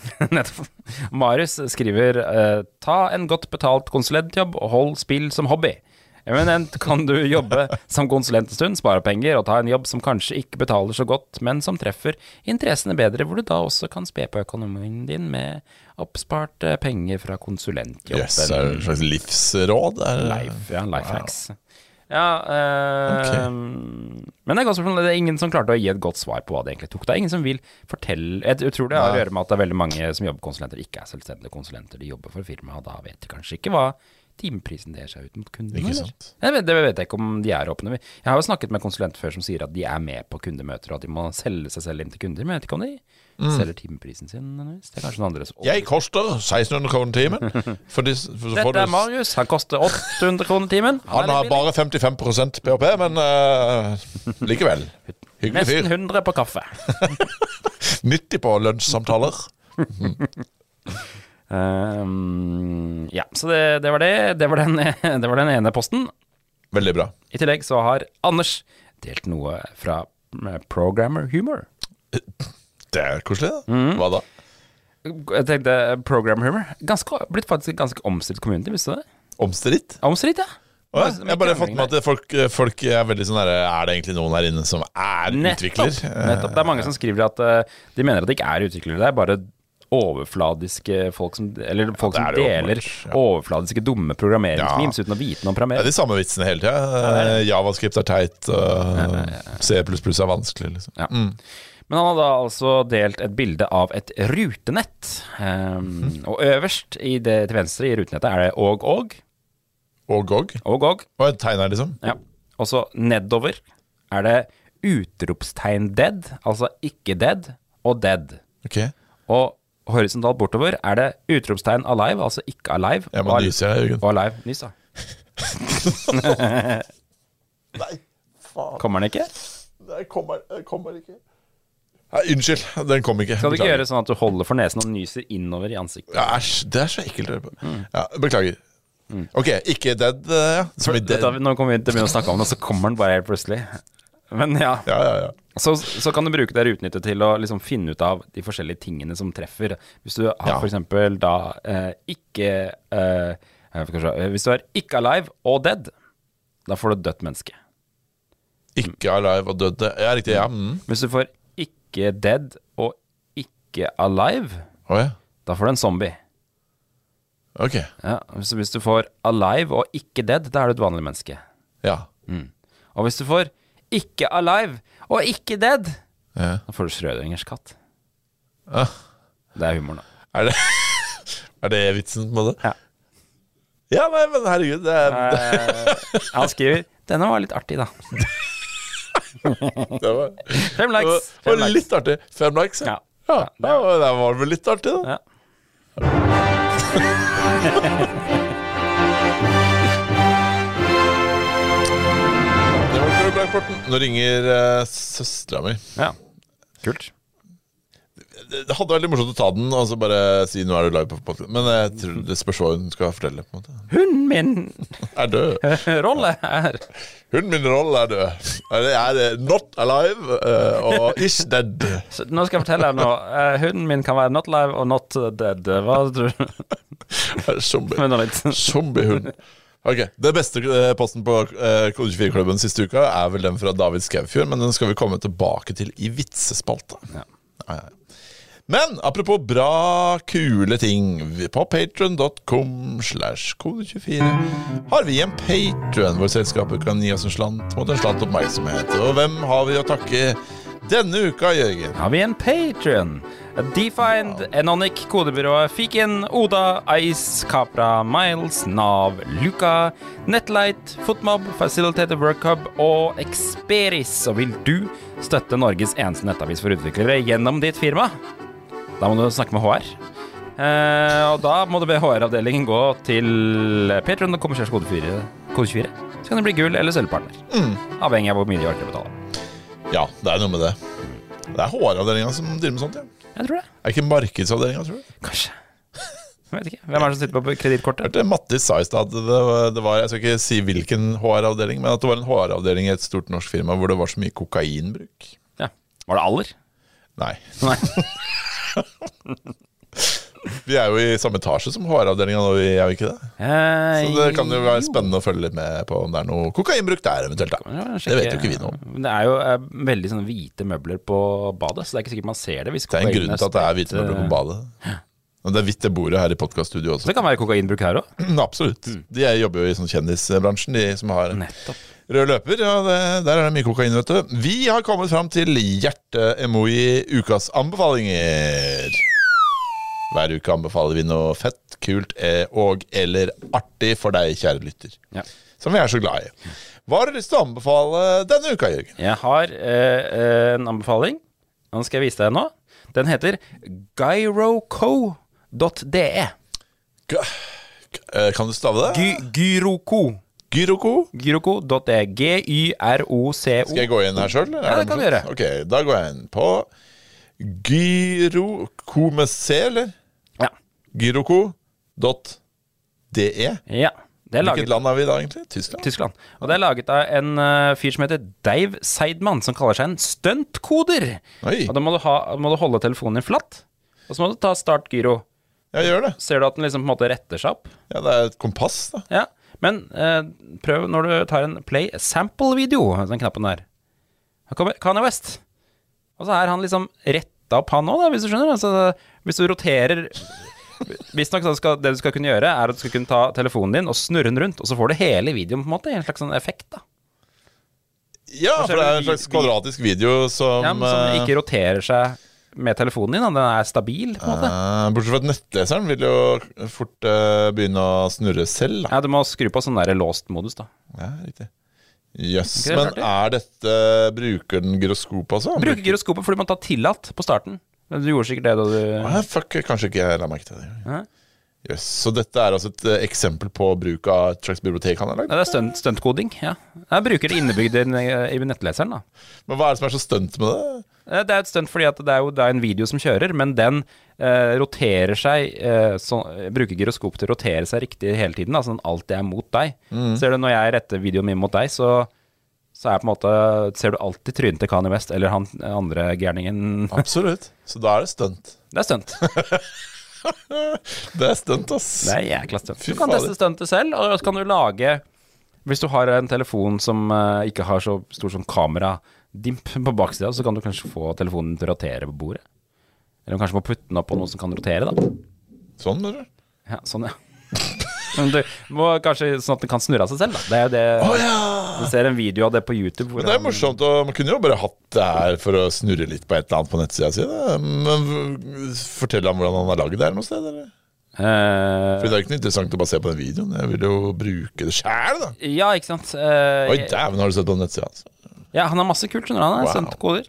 Nettopp. Marius skriver eh, Ta en godt betalt konsulentjobb og hold spill som hobby. Eminent kan du jobbe som konsulent en stund, spare penger og ta en jobb som kanskje ikke betaler så godt, men som treffer interessene bedre, hvor du da også kan spe på økonomien din med oppsparte penger fra konsulentjobben. Yes, er det et slags livsråd? Life, ja, life hacks. Ja, eh, men det er, godt det er ingen som klarte å gi et godt svar på hva det egentlig tok. Det er ingen som vil fortelle Jeg tror det har å gjøre med at det er veldig mange som jobber konsulenter, ikke er selvstendige konsulenter. De jobber for firmaet, og da vet de kanskje ikke hva timeprisen der seg ut mot kundene? Ikke sant. Vet, det vet jeg ikke om de er åpne. Jeg har jo snakket med konsulenter før som sier at de er med på kundemøter, og at de må selge seg selv inn til kunder. Men jeg vet ikke om de selger timeprisen sin. Det er kanskje noen andre som Mm. Jeg koster 1600 kroner timen. For de, for Dette er Marius. Han koster 800 kroner timen. han han har bare 55% PHP, men uh, likevel. Hyggelig fyr. Nesten 100 på kaffe. Nyttig på lunsjsamtaler. Ehm, ja, så det, det var det. Det var, den, det var den ene posten. Veldig bra. I tillegg så har Anders delt noe fra eh, Programmer Humor. Det er koselig, da. Mm. Hva da? Jeg tenkte Programmer Humor ganske, Blitt faktisk ganske omstridt community, visste du det? Omstridt? Omstridt, ja. Oh. Jeg har bare fått med at folk, folk er veldig sånn derre Er det egentlig noen her inne som er utvikler? Nettopp. nettopp. Det er mange som skriver at eh, de mener at de ikke er utviklere. Det er bare overfladiske folk som Eller folk ja, som er deler åpenbart, ja. overfladiske, dumme programmeringsmemes uten å vite noe om Det er de samme vitsene hele tida. Javascript er teit, og C++ er vanskelig. Liksom. Ja. Men han har da altså delt et bilde av et rutenett. Um, og øverst i det til venstre i rutenettet er det og og. Og og? Og og. Og et tegn her, liksom. Ja. Og så nedover er det utropstegn dead, altså ikke dead, og dead. Ok Og horisontalt bortover er det utropstegn alive, altså ikke alive. Jeg må nyser nyse, jeg, Jørgen. og alive. Nys, da. Nei, faen. Kommer den ikke? Nei, kommer, det kommer ikke. Nei, unnskyld, den kom ikke. Skal du ikke gjøre sånn at du holder for nesen og nyser innover i ansiktet? Ja, Æsj, det er så ekkelt å høre på. Mm. Ja, beklager. Ok, ikke dead, eh, ja. Som i dead. Dette, nå kommer vi til å begynne å snakke om det, så kommer den bare helt plutselig. Men ja. Ja, ja, ja. Så, så kan du bruke det utnyttet til å liksom finne ut av de forskjellige tingene som treffer. Hvis du har Ja. eksempel da eh, ikke eh, Hvis du er ikke alive og dead, da får du et dødt menneske. Ikke alive og dødt Ja, riktig. Ja. Mm. Hvis du får ikke dead og ikke alive, oh, ja. da får du en zombie. Ok. Ja, så hvis du får alive og ikke dead, da er du et vanlig menneske. Ja. Og hvis du får ikke alive og ikke dead, ja. da får du Schrødingers katt. Ah. Det er humoren, da. Er det Er det vitsen på det? Ja. Ja, nei, men herregud, det er, Eh, han skriver Denne var litt artig, da. det var, Fem det likes. var, Fem likes. litt artig. Fem likes, ja. Ja. Ja, det var, det var vel litt artig, da. Ja. var Nå ringer uh, søstera mi. ja. Kult. Det hadde vært litt morsomt å ta den og så bare si 'nå er du live på podkast'. Men jeg tror det spørs hva hun skal fortelle. på en måte Hunden min Er død. rolle er Hunden min Roll er død. Er det- Er not alive eh, og is dead. Så Nå skal jeg fortelle deg noe. Eh, hunden min kan være not alive og not dead. Hva tror du? Zombie. Ok, Det beste eh, posten på uh, Kode 24-klubben siste uka er vel den fra David Skaufjord, men den skal vi komme tilbake til i vitsespalta. Ja. Ja, ja. Men apropos bra, kule ting. På patron.com slash kode24 har vi en patron hvor selskapet kan gi oss en slant mot en slant oppmerksomhet. Og hvem har vi å takke denne uka, Jørgen? Har vi en Patrion? Defined, Enonic, Kodebyrået, Fiken, Oda, Ice, Capra, Miles, Nav, Luca, Netlight, Footmob, Facilitated Workhub og Experis. Og vil du støtte Norges eneste nettavis for utviklere gjennom ditt firma? Da må du snakke med HR. Eh, og da må du be HR-avdelingen gå til Patron og kommersielt kode 4, kode 24. Så kan du bli gull- eller sølvpartner. Avhengig av hvor mye de orker å betale. Ja, det er noe med det. Det er HR-avdelinga som driver med sånt. ja Jeg tror det. Er ikke markedsavdelinga, tror du? Kanskje. Jeg vet ikke. Hvem er det som sitter på kredittkortet? Mattis sa i stad at det var, det var Jeg skal ikke si hvilken HR-avdeling, men at det var en HR-avdeling i et stort norsk firma hvor det var så mye kokainbruk. Ja. Var det aller? Nei. Nei. Vi er jo i samme etasje som HR-avdelinga nå, vi er vi ikke det? Så det kan jo være spennende å følge litt med på om det er noe kokainbruk der eventuelt. da Det vet jo ikke vi noe om. Det er jo eh, veldig sånne hvite møbler på badet, så det er ikke sikkert man ser det. Hvis Det er en grunn til at det er hvite møbler på eh, badet. Men det er hvitt det bordet her i podkaststudioet Så også. det kan være kokainbruk her òg. Absolutt. De jobber jo i sånn kjendisbransjen, de som har Nettopp. Rød løper, ja, det, der er det mye kokain, vet du. Vi har kommet fram til hjerte-emoji ukas anbefalinger. Hver uke anbefaler vi noe fett, kult eh, og eller artig for deg, kjære lytter. Ja. Som vi er så glad i. Hva har du lyst til å anbefale denne uka, Jørgen? Jeg har eh, en anbefaling. Den skal jeg vise deg nå. Den heter gyroco.de. Eh, kan du stave det? Gy gyroco. Gyroko? Gyroco.de. G-y-r-o-c-o. Skal jeg gå inn her sjøl? Ja, det kan du gjøre. Ok, Da går jeg inn på Gyroko med C, eller? Ja. Gyroko.de. ja. Hvilket land er vi i da, egentlig? Tyskland? Tyskland. Og det er laget av en uh, fyr som heter Dave Seidman, som kaller seg en stuntkoder. Oi, Og da må du, ha, må du holde telefonen din flatt, og så må du ta start gyro. Ja, gjør det. Ser du at den liksom på en måte retter seg opp? Ja, Det er et kompass, da. Ja. Men uh, prøv når du tar en play sample-video, den knappen der. Her kommer Kanye West. Og så er han liksom retta opp, han òg, hvis du skjønner. Altså, hvis du roterer Visstnok skal det du skal kunne gjøre, er at du skal kunne ta telefonen din og snurre den rundt, og så får du hele videoen på en måte i en slags sånn effekt. da Ja, for det er en slags kvadratisk video som, ja, men Som eh, ikke roterer seg med telefonen din. Da. Den er stabil, på en måte. eh, Bortsett fra at nettleseren vil jo fort eh, begynne å snurre selv. Da. Ja, Du må skru på sånn der låst modus, da. Ja, riktig. Jøss. Yes. Men er dette Bruker den gyroskop, altså? Bruker gyroskopet fordi man tar tillatt på starten. Du gjorde sikkert det da du Ah, fuck, kanskje ikke jeg la merke til det. Yes. Så dette er altså et eh, eksempel på bruk av slags bibliotek han har lagd? Det er stunt, stuntkoding. Ja. Jeg bruker det innebygd i i nettleseren. da Men hva er det som er så stunt med det? Eh, Det er et stunt fordi det er jo det er en video som kjører, men den eh, roterer seg eh, så, Bruker gyroskop til å rotere seg riktig hele tiden, altså at alt er mot deg. Ser du, når jeg retter videoen min mot deg, så, så er på en måte Ser du alltid trynet til Kanye West eller han andre gærningen. Absolutt. Så da er det stunt. Det er stunt. Det er stunt, ass. Det er jækla stunt. Du kan teste stuntet selv, og så kan du lage Hvis du har en telefon som eh, ikke har så stor som kameradimp på baksida, så kan du kanskje få telefonen til å rotere på bordet. Eller kanskje må putte den opp på noe som kan rotere, da. Sånn, mener du? Ja, sånn, ja. Men du må kanskje sånn at den kan snurre av seg selv, da. Det er jo det Oh, ja! Du ser en video av det på YouTube. Men det er morsomt, og man kunne jo bare hatt det her for å snurre litt på et eller annet på nettsida si. Men fortell ham hvordan han har lagd det her noe sted, eller? Uh, For det er jo ikke noe interessant å bare se på den videoen. Jeg vil jo bruke det sjæl, da. ja, ikke sant. uh, Oi, dæven, har du sett på nettsida hans? ja, han har masse kult, skjønner. Han har Wow. sendt Han er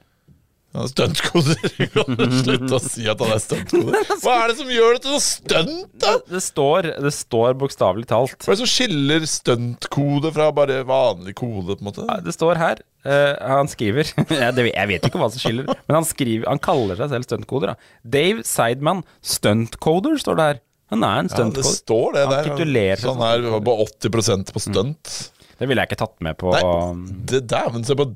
stuntkoder. Slutt å si at han er stuntkoder. Hva er det som gjør det til noe stunt, da? Det står, det står bokstavelig talt Hva er det som skiller stuntkode fra bare vanlig kode, på en måte? Det står her Uh, Han skriver jeg, vet ikke hva som skiller, men han, skriver, han kaller seg selv stuntkoder. da. Dave Seidman, stuntcoder, står det her. Han er en Ja, det stuntcoder. står det Han der. Så han er på 80% på stunt. det ville jeg ikke tatt med på Nei, det Dæven, se på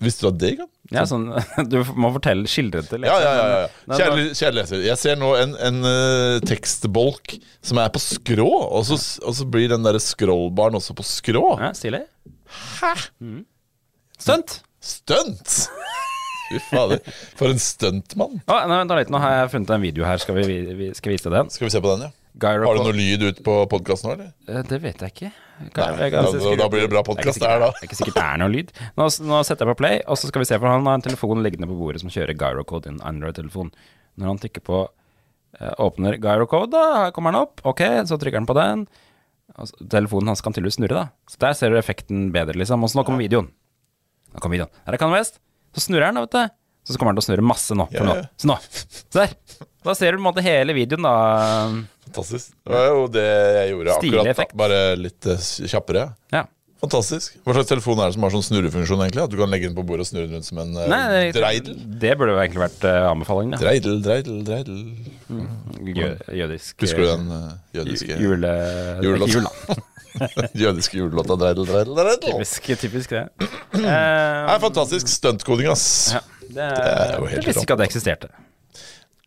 Visste du at det kan? Ja, sånn, Du må fortelle, skildre det til Ja, ja, ja. ja. Nei, Kjære, kjære leser, jeg ser nå en, en uh, tekstbolk som er på skrå, og så, og så blir den der scrollbaren også på skrå. Ja, Stilig. Hæ? Stunt! Stunt! Fy fader, for en stuntmann. Oh, nei, litt, nå har jeg funnet en video her. Skal vi, vi skal vise den? Skal vi se på den, ja? Har du noe lyd ut på podkasten nå, eller? Eh, Det vet jeg ikke. Kan- da, skru- da blir det bra podkast der, da. Det er ikke sikkert det er noe lyd. Nå, nå setter jeg på play, og så skal vi se, for han har en telefon liggende på bordet som kjører gyrocode, en Android-telefon. Når han trykker på eh, åpner gyrocode, da her kommer han opp. Ok, så trykker han på den. Og så- telefonen hans kan tydeligvis snurre, da. Så der ser du effekten bedre, liksom. Og så nå kommer videoen. Nå kommer videoen. Her er Kanye West. Så snurrer han, da, vet du. Så kommer han til å snurre masse nå. For nå. Så nå. Se der. Da ser du på en måte hele videoen, da. Fantastisk. Det var jo det jeg gjorde Stilig akkurat. da. Bare litt eh, kjappere. Ja. Fantastisk. Hva slags telefon er det som har sånn snurrefunksjon, egentlig? At du kan legge den på bordet og snurre den rundt som en uh, Nei, det, dreidel? det burde jo egentlig vært uh, anbefalingen, ja. Dreidel, dreidel, dreidel. Jø jødisk Husker du den uh, jødiske ju- Jule... Julelåt. Jul, da. jødiske julelåta Dreidel, dreidel, dreidel? Typisk, typisk det. Det Eh, er fantastisk stuntkoding, ass. ja, det, er jo helt jeg visste ikke at det eksisterte.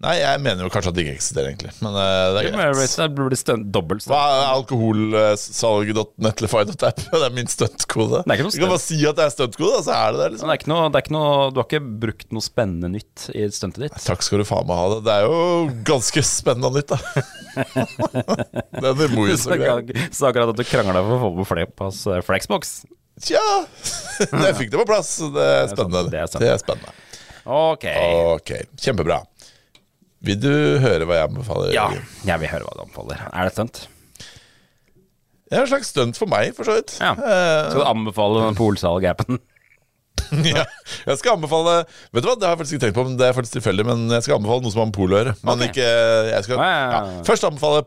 Nei, jeg mener jo kanskje at det ikke eksisterer, egentlig. Men uh, det er greit. det burde stunt dobbelt Hva er alkoholsalget.netlify.app? Det er min stuntkode. Det er ikke noe Du kan bare si at det er stuntkode, så er det det. Liksom det er ikke noe, det er ikke noe Du har ikke brukt noe spennende nytt i stuntet ditt? Takk skal du faen meg ha. det Det er jo ganske spennende nytt, da. det er det Så greia. så akkurat at du krangla for å få på Flepas eh, Flexbox. Tja, jeg fikk det på plass. Det er spennende. det er sant. Det er spennende. Ok. Ok, kjempebra. Vil du høre hva jeg anbefaler? Ja, jeg vil høre hva du anbefaler. Er det stunt? Det er en slags stunt for meg, for så vidt. Ja. Eh, Skal du anbefale den polsalg-appen? ja. Jeg skal anbefale Vet du hva, det har jeg faktisk ikke tenkt på, men det er faktisk tilfeldig. Men jeg skal anbefale noe som har med polo å gjøre. Men Ok. ikke jeg skal, Ja. Først anbefale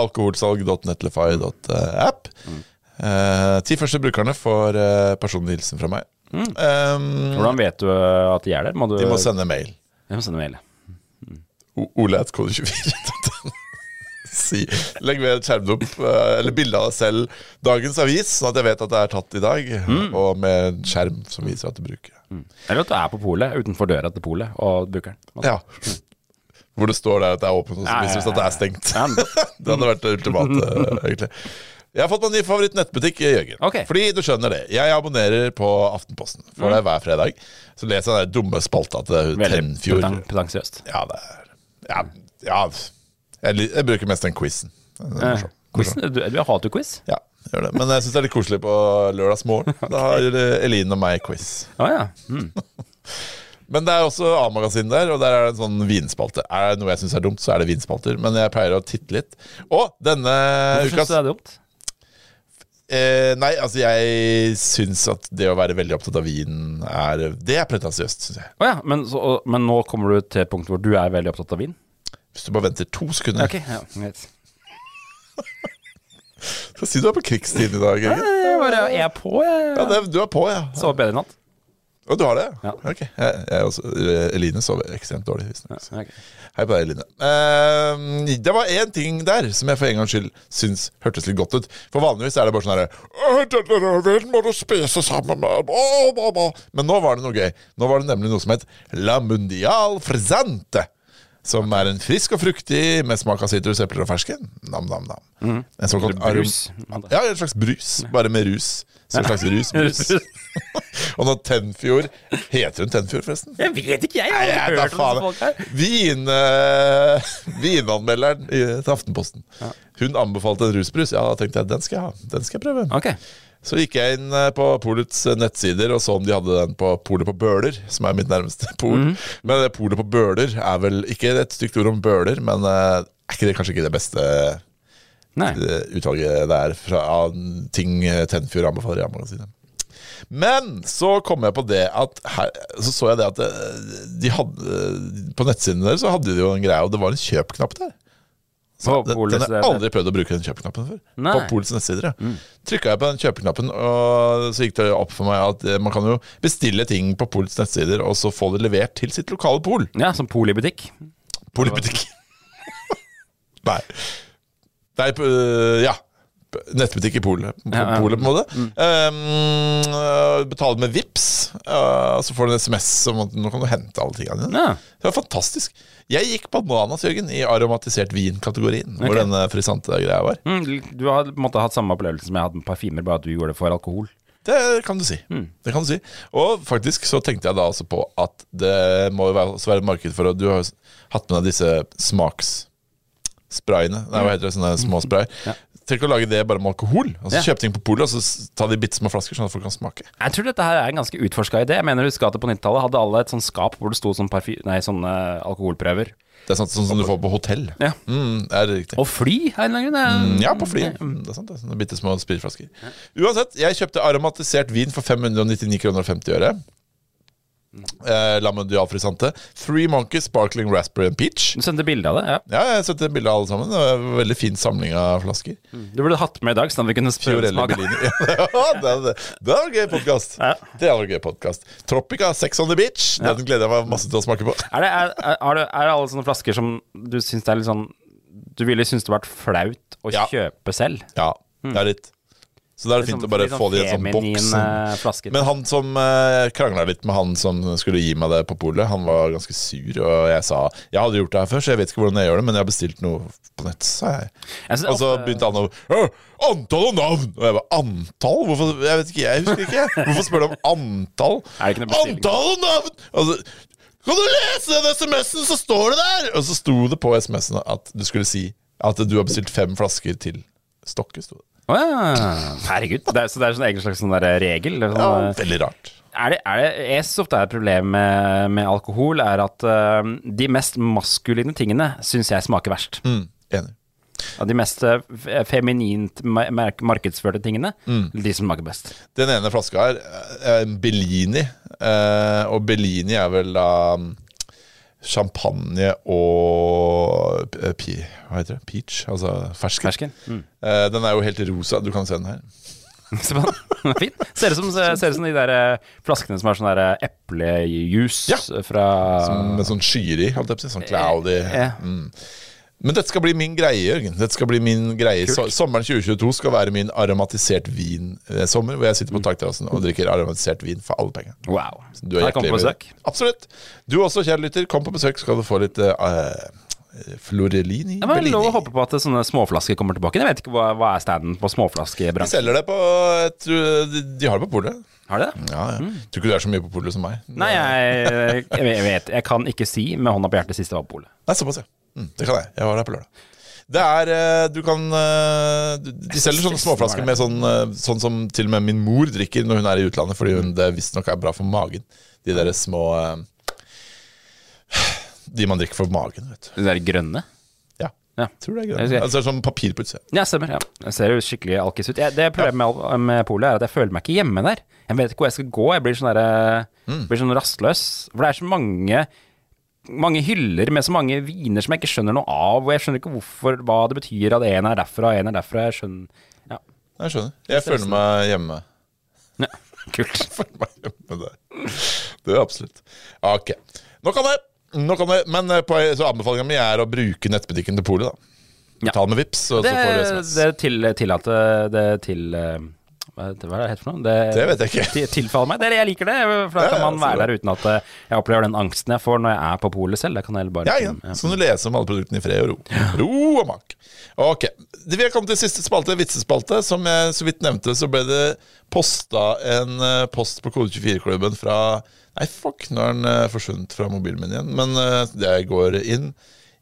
alkoholsalg.netlify.app. Mm. Eh, ti første brukerne får eh, personlig hilsen fra meg. Mm. Um, Hvordan vet du at de er der? Må du de må sende mail. De må sende mail. Ole.kode24. si, legg ved skjermen skjermdump eh, eller bilde av deg selv dagens avis, sånn at jeg vet at det er tatt i dag. Mm. Og med en skjerm som viser at du bruker. Eller at du er på polet, utenfor døra til polet, og bruker den. Ja. Hvor det står der at det er åpent, og så viser det seg at det er stengt. Det hadde vært det ultimate, eh, egentlig. Jeg har fått meg en ny favoritt-nettbutikk, Jørgen. Okay. Fordi du skjønner det. Jeg abonnerer på Aftenposten. For det er hver fredag. Så leser jeg den dumme spalta til Tenfjord. petansiøst. Ja, det er Ja. ja jeg, jeg bruker mest den quizen. Eh. Quizen? Du, du hatt quiz? Ja, gjør det. Men jeg syns det er litt koselig på lørdagsmorgen. Da har Eline og meg quiz. Ah, ja. Mm. Men det er også A-magasin der, og der er det en sånn vinspalte. Er det noe jeg syns er dumt, så er det vinspalter. Men jeg pleier å titte litt. Og denne Hvorfor syns du det er dumt? Eh, Nei, altså jeg syns at det å være veldig opptatt av vin er Det er pretensiøst, syns jeg. Oh, ja, men, så, og- men nå kommer du til et punkt hvor du er veldig opptatt av vin? Hvis du bare venter to sekunder. Ok, ja, greit. så si du er på krigstid i dag. Jørgen. Jeg bare jeg er på, jeg. Ja, det, du er på, ja. Sov bedre i natt. Og du har det? Ja. Ok. Jeg, jeg også, Eline sover ekstremt dårlig. visstnok. Ja, okay. Hei på deg, Eline. Eh, det var én ting der som jeg for en gangs skyld syns hørtes litt godt ut. For vanligvis er det bare sånn herre. Men nå var det noe gøy. Nå var det nemlig noe som het La Mundial Frisante. Som er en frisk og fruktig med smak av sitrus, epler og fersken. Nam, nam, nam. En såkalt brus. Ja, en slags brus, bare med rus. Så en slags rus. og når Tenfjord Heter hun Tenfjord, forresten? Jeg vet ikke, jeg. Jeg har hørt om folk her. Vin, uh, vinanmelderen i, til Aftenposten. Hun anbefalte en rusbrus. Ja, da tenkte jeg den skal jeg ha. Den skal jeg prøve. Okay. Så gikk jeg inn eh, på Polets eh, nettsider og så om de hadde den på Polet på Bøler, som er mitt nærmeste pol. Mm. Men Polet på Bøler er vel ikke et stygt ord om bøler, men er ikke det kanskje ikke det beste Nei. eh, utvalget det er fra ting eh, Tenfjord anbefaler i A-magasinet. Men så kom jeg på det at her, Så så jeg det at eh, de hadde På nettsidene deres så hadde de jo en greie, og det var en kjøpknapp der. Så Den, den har jeg aldri prøvd å bruke den kjøpeknappen før. Nei. På Polets nettsider, ja. Trykka jeg på den kjøpeknappen, og så gikk det opp for meg at eh, man kan jo bestille ting på Polets nettsider, og så få det levert til sitt lokale pol. Ja, som polibutikk. butikk. Nei. Nei, øh, ja. Nettbutikk i Polet, på Ja, ja. Polet på en måte. Um, øh, betale med VIPs uh, så får du en SMS om at nå kan du hente alle tingene dine. Ja. Det var fantastisk. Jeg gikk bananas, Jørgen, i aromatisert vin-kategorien, hvor Ok. denne frisante greia var. Mm, du har på en måte hatt samme opplevelse som jeg hadde med parfymer, bare at du gjorde det for alkohol. Det kan du si. Det kan du si. Og faktisk så tenkte jeg da også på at det må jo være, også være et marked for Du har jo hatt med deg disse smakssprayene. Nei, hva heter det? Sånne små spray. Tenk å lage det bare med alkohol. Altså Ja. Kjøpe ting på polet, og så ta de bitte små flasker, sånn at folk kan smake. Jeg tror dette her er en ganske utforska idé. Jeg mener husker at det på 90-tallet hadde alle et sånt skap hvor det sto sånn parfy nei, sånne alkoholprøver. Det er sant, sånn som du får på hotell. Ja. Mm, det er riktig. Og fly, av en eller annen grunn. Mm, Ja, på flyet. Mm, Det er sant, det. Sånne bitte små spritflasker. Uansett, jeg kjøpte aromatisert vin for 599 kroner og 50 øre. Eh, La Mondial Frisante. Three Monkeys Sparkling Raspberry and Peach. Du sendte bilde av det? ja Ja, jeg sendte bilde av alle sammen. Det var en veldig fin samling av flasker. Du burde hatt med i dag, sånn at vi kunne Fiorelli prøvesmake. Bellini. Ja, det, hadde- det var en gøy podkast. Ja. Det var en gøy podcast Tropica Sex on the Beach. Den gleder jeg meg masse til å smake på. Er det, er, er, er det er det alle sånne flasker som du syns det er litt sånn Du ville synes det vært flaut å Ja. kjøpe selv? Ja, det er litt Så da er det fint å bare få det i en sånn boks. feminine. Men han som uh, krangla litt med han som skulle gi meg det på polet, han var ganske sur, og jeg sa Jeg hadde gjort det her før, så jeg vet ikke hvordan jeg gjør det, men jeg har bestilt noe på nett, sa jeg. Jeg Og så begynte han å Antall og navn! Og jeg bare Antall? Hvorfor? Jeg vet ikke, jeg husker ikke. Hvorfor spør du om antall? Det? Antall og navn! Altså, kan du lese den SMS-en, så står det der! Og så sto det på SMS-en at du skulle si at du har bestilt fem flasker til Stokke. Sto det. Å ja. Herregud. Det er, så det er sånn egen slags sånn der regel? eller Ja, Sånn, veldig rart. Er det, er det, jeg synes ofte er et problem med, med alkohol, er at uh, de mest maskuline tingene syns jeg smaker verst. Mm, enig. Av de mest eh, feminint markedsførte tingene, Mm. de som smaker best. Den ene flaska her er Bellini, eh, og Bellini er vel da mm, champagne og eh, pi, Hva heter det? Peach? Altså fersken. Fersken. Mm. Eh, den er jo helt rosa. Du kan se den her. Fint. Ser ut som, ser som de der eh, flaskene som har sånn eh, eplejus Ja. fra Med sånn skyer i, holdt jeg på å si. Sånn cloudy. Ja. Mm. Men dette skal bli min greie, Jørgen. Dette skal bli min greie Kult. Sommeren 2022 skal være min aromatisert vin-sommer, hvor jeg sitter på takterrassen og drikker aromatisert vin for alle penger. Wow. Du er hjertelig på besøk. Absolutt. Du også, kjære lytter, kom på besøk, skal du få litt uh, Florellini Det var lov å håpe på at sånne småflasker kommer tilbake. Jeg vet ikke hva, hva er standen på småflaskebransjen. De selger det på jeg tror, de, de har det på polet. Har de det? Ja, ja. Tror ikke du er så mye på polet som meg. Nei, jeg, jeg, vet- jeg kan ikke si med hånda på hjertet sist jeg var på polet. Såpass, ja. Mm, det kan jeg. Jeg var der på lørdag. Det er eh, Du kan eh, De selger sånne småflasker med sånn, eh, sånn som til og med min mor drikker når hun er i utlandet, fordi hun, det visstnok er bra for magen. De derre små De man drikker for magen, vet du. De der grønne? Ja. Ja. Tror det er grønne. Altså, sånn papir på utsida. Ja, stemmer. ja Jeg ser jo skikkelig alkis ut. Jeg, det Problemet med, al- med polet er at jeg føler meg ikke hjemme der. Jeg vet ikke hvor jeg skal gå. Jeg blir sånn, der, Mm. blir sånn rastløs. For det er så mange mange hyller med så mange viner som jeg ikke skjønner noe av. Og jeg skjønner ikke hvorfor, hva det betyr at en er derfra og en er derfra. Jeg skjønner Ja, Jeg skjønner. Jeg føler meg hjemme. ja. kult. føler meg hjemme der. Det er absolutt. Ok. Nå kan jeg. Nå kan jeg. Men eh, på, så anbefalinga mi er å bruke nettbutikken til polet. da. Ja. Betal med Vipps, og Det, så får du SMS. det til, tillater det til hva er det heter for noe? Det, Det vet jeg ikke. tilfaller meg. Det, jeg liker det, for da kan man være der uten at eh, jeg opplever den angsten jeg får når jeg er på polet selv. Det kan jeg bare Ja, ja. Så kan du lese om alle produktene i fred og ro. Ro og mak. Ok. Vi har kommet til siste spalte, vitsespalte. Som jeg så vidt nevnte, så ble det posta en eh, post på Kode24-klubben fra Nei, fuck, nå er den eh, forsvunnet fra mobilen min igjen. Men jeg går inn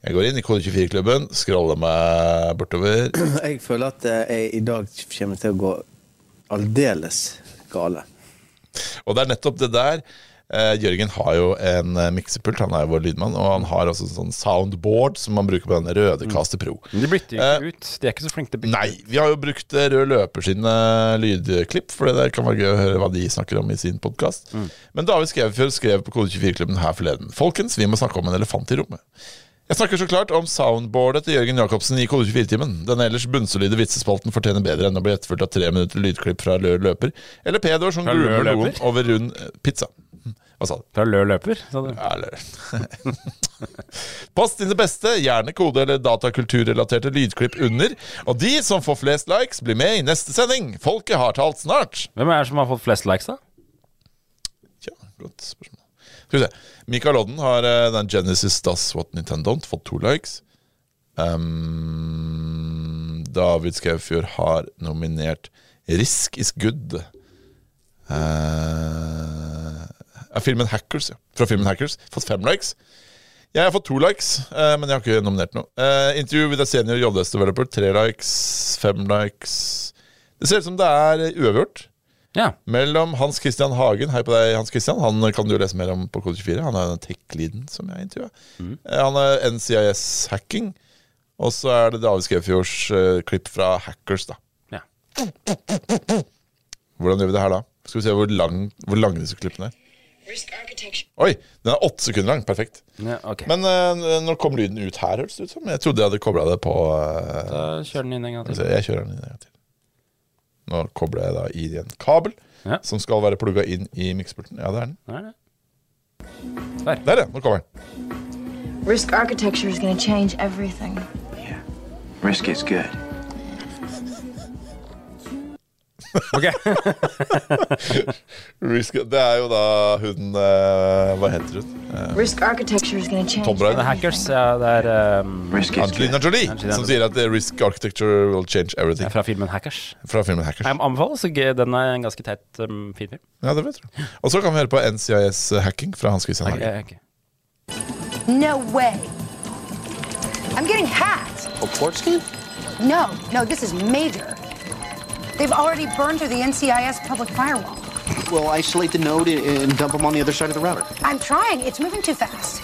Jeg går inn i Kode24-klubben, scroller meg bortover. Jeg føler at jeg i dag kommer til å gå aldeles gale. Og det er nettopp det der. Eh, Jørgen har jo en eh, miksepult, han er jo vår lydmann, og han har også en sånn soundboard som man bruker på den røde Caster Pro. Mm. de bytter jo ikke ut. De er ikke så flinke til å bytte. Nei, vi har jo brukt eh, Rød Løper sine lydklipp, for det kan være gøy å høre hva de snakker om i sin podkast. Men David Skreverfjord skrev på Kode24-klubben her forleden Folkens, vi må snakke om en elefant i rommet. Jeg snakker så klart om soundboardet til Jørgen Jacobsen i Kode24-timen. Den ellers bunnsolide vitsespalten fortjener bedre enn å bli etterfulgt av tre minutter lydklipp fra Lør Løper, eller pedoer som groomer noen over rund eh, pizza. Hva sa du? Fra Lø løper, sa du. Ja, Lør. Post dine beste, gjerne kode- eller datakulturrelaterte lydklipp under. Og de som får flest likes, blir med i neste sending. Folket har talt snart. Hvem er det som har fått flest likes, da? Ja, godt spørsmål. Skal vi se. Mikael Odden har eh, den Genesis Does What Nintendo Don't fått to likes. Um, David Skaufjord har nominert Risk is Good. Uh, filmen Hackers, ja. Fra filmen Hackers. Fått fem likes. Jeg har fått to likes, uh, men jeg har ikke nominert noe. Uh, interview with a senior jobbdesk developer. Tre likes, fem likes. Det ser ut som det er uavgjort. Ja. Mellom Hans Christian Hagen, hei på deg Hans Christian, han kan du lese mer om på Kode 24. Han er den tech-leaden som jeg intervjua. Mm. Han er NCIS Hacking. Og så er det David Skefjords uh, klipp fra Hackers, da. ja. Hvordan gjør vi det her da? Skal vi se hvor, lang, hvor lange disse klippene er. Oi, den er åtte sekunder lang. Perfekt. ja okay. Men uh, når kom lyden ut her, høres det ut som? Jeg trodde jeg hadde kobla det på uh, da kjør den inn en gang til. Jeg kjører den inn en gang til. Nå kobler jeg da i en kabel Ja. som skal være plugga inn i miksepulten. Ja, det er den. Der, Der. Der, ja. Nå kommer den. Risk architecture is going to change everything. Risk is good. Ok. Risk, det er jo da hun uh, Hva heter hun? Uh, Risk architecture is going to change Tom. The everything. Hackers, ja, det er um, Risk Angelina. Jolie, Angelina som sier at eh, Risk Architecture will change everything. Ja, fra filmen Hackers. Fra filmen Hackers. Jeg anbefaler, så den er en ganske teit um, fin film. Ja, det vet du. Og så kan vi høre på NCIS Hacking fra Hans Christian Hagen. Okay, okay. No way. I'm getting hacked. Sports? No, no, this is major. They've already burned through the NCIS public firewall. Well, isolate the node and- and dump them on the other side of the router. I'm trying. It's moving too fast.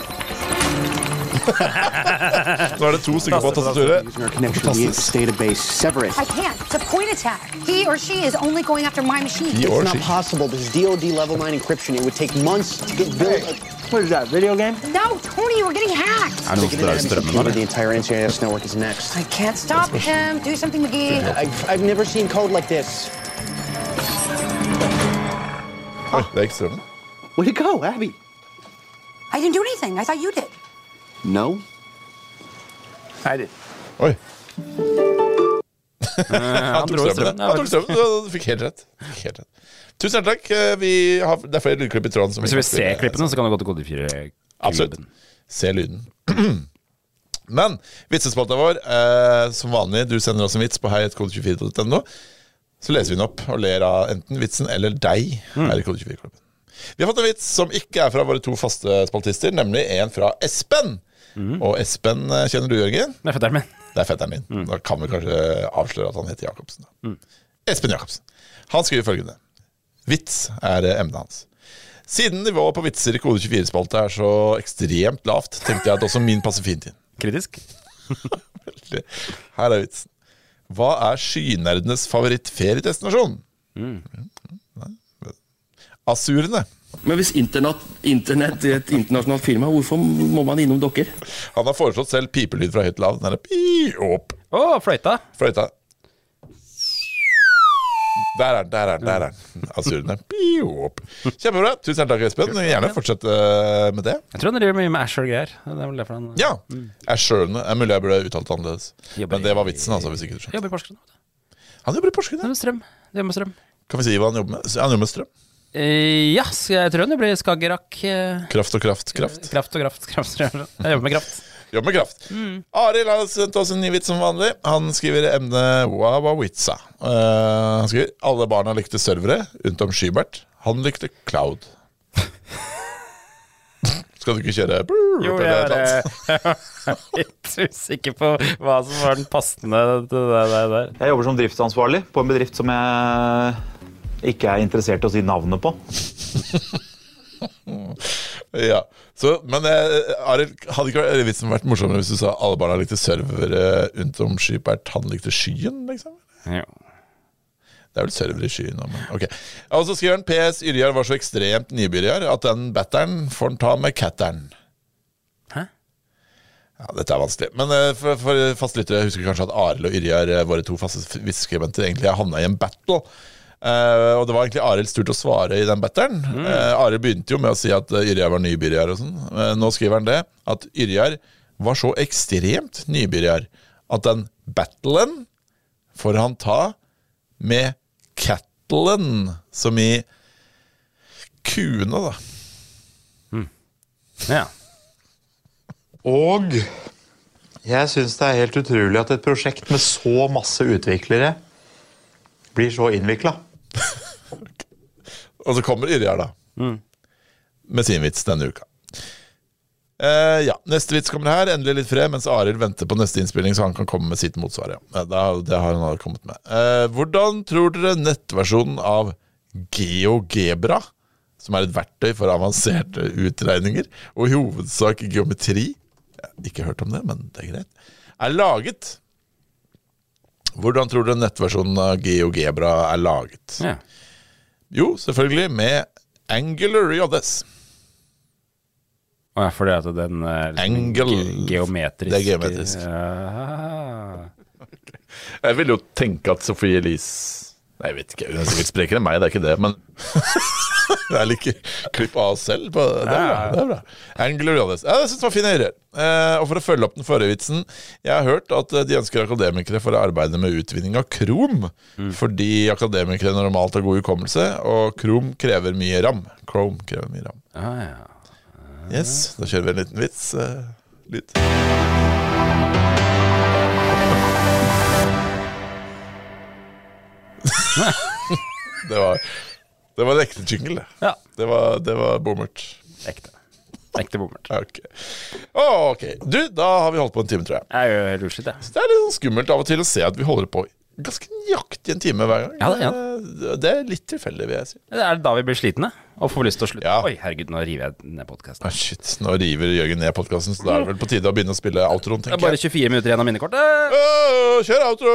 Nå er det to stykker på tastaturet. Using our connection to the Inks database. I can't. It's a point attack. He or she is only going after my machine. It's not possible. This DoD level 9 encryption. It would take months to get built. What is that, video game? No, Tony, we're getting hacked. Er det noen som drar ut strømmen, The eller? entire NCIS network is next. I can't stop him. Do something, McGee. I've, I've never seen code like this. Oi, det er ikke strømmen. Way to go, Abby. I didn't do anything. I thought you did. No. I did. Oi. Han tok strømmen. strømmen. Han tok strømmen. Du fikk helt rett. Fikk helt rett. Tusen hjertelig takk. Eh, Vi har, det er flere lydklipp i tråden. Hvis du vil se klippene, så kan du gå til kode 4. Absolutt. Se lyden. Men vitsespalta vår, eh, som vanlig, du sender oss en vits på heiatkode24.no. Så leser vi den opp og ler av enten vitsen eller deg her i Kode24-klubben. Vi har fått en vits som ikke er fra våre to faste spaltister, nemlig en fra Espen. Og Espen eh, kjenner du, Jørgen? Det er fetteren min. Det er fetteren din. Da kan vi kanskje avsløre at han heter Jacobsen. Da. Espen Jacobsen. Han skriver følgende. Vits er eh, emnet hans. Siden nivået på vitser i Kode 24-spalte er så ekstremt lavt, tenkte jeg at også min passer fint inn. Kritisk. Her er vitsen. Hva er skynerdenes favorittferiedestinasjon? Asurene. Men hvis internett, internett er et internasjonalt firma, hvorfor må man innom dere? Han har foreslått selv pipelyd fra høyt til lavt. Den piop. Å, fløyta. Fløyta. Der er den, der er den. der er den Asurene. Kjempebra. Tusen takk, Espen. Gjerne fortsett eh, med det. Jeg tror han driver mye med Asher-greier. Det er vel derfor han Ja. Assurene. Er mulig jeg burde uttalt det annerledes. Men det var vitsen, altså. hvis ikke du skjønner. jobber i Porsgrunn. Han jobber i Porsgrunn. Ja. strøm. Det er med strøm. Kan vi si hva han jobber med? Han jobber med strøm. Eh, ja, jeg tror det blir Skagerrak. eh, Kraft og kraft, kraft. Kraft og kraft. kraft. Jeg jobber med kraft. Jobber med kraft. Arild har sendt oss en ny vits som vanlig. Han skriver emnet Wawawitza. Uh, han skriver alle barna likte servere, unntom Skybert. Han likte cloud. Skal du ikke kjøre Jo, jeg er eh, litt usikker på hva som var den passende til det der. Jeg jobber som driftsansvarlig på en bedrift som jeg ikke er interessert i å si navnet på. Ja. Så, men eh, Arild, hadde ikke vært- vitsen vært morsommere hvis du sa alle barna likte servere, unntom Skybert. Han likte skyen, liksom? Ja. Det er vel server i skyen men ok. Og så skriver han PS Yrjar var så ekstremt nybyrjar at den batteren får han ta med catteren. Hæ? Ja, dette er vanskelig. Men eh, for, for fastlyttere husker kanskje at Arild og Yrjar, eh, våre to faste vitseskribenter, egentlig har havna i en battle. Eh, og det var egentlig Arilds tur til å svare i den batteren. Mm. Uh, Arild begynte jo med å si at uh, Yrjar var nybyrjar og sånn. Uh, nå skriver han det, at Yrjar var så ekstremt nybyrjar at den battlen får han ta med cattlen, som i kuene, da. Ja. Og jeg syns det er helt utrolig at et prosjekt med så masse utviklere blir så innvikla. Og så kommer Yrjar, da. Med sin vits denne uka. Eh, ja, Neste vits kommer her. Endelig litt fred, mens Arild venter på neste innspilling, så han kan komme med sitt motsvar. Ja. Det, det har han kommet med. Eh, hvordan tror dere nettversjonen av GeoGebra, som er et verktøy for avanserte utregninger, og i hovedsak geometri Ikke hørt om det, men det er greit. Er laget. Hvordan tror du nettversjonen av GeoGebra er laget? ja. Jo, selvfølgelig med Angular JS. Å ja, fordi at den er liksom Angle. ge- geometrisk Det er geometrisk. Ja. Jeg vil jo tenke at Sophie Elise Nei, jeg vet ikke, hun er sikkert sprekere enn meg, det er ikke det, men Det er like klipp av oss selv. På, det er bra. det er bra Angler Johannes. Ja, jeg syns det var fine ører. Eh, og for å følge opp den forrige vitsen Jeg har hørt at eh, de ønsker akademikere for å arbeide med utvinning av krom. Fordi akademikere normalt har god hukommelse, og krom krever mye ram. Chrome krever mye ram. Ah, ja. Yes, da kjører vi en liten vits. eh, lyd. det var Det var en ekte jingle, det. ja. Det var, det var bommert. Ekte. Ekte bommert. Ok. Ok. Du, da har vi holdt på en time, tror jeg. Jeg er jo helt utslitt, jeg. Så det er litt sånn skummelt av og til å se at vi holder på ganske nøyaktig en time hver gang. Ja, det Eh, Det er litt tilfeldig, vil jeg si. Det er da vi blir slitne og får lyst til å slutte. Ja. Oi, herregud, nå river jeg ned podkasten. Ah, shit, nå river Jørgen ned podkasten, så da er det vel på tide å begynne å spille outroen, Det er bare 24 minutter igjen av minnekortet. Åh, kjør outro!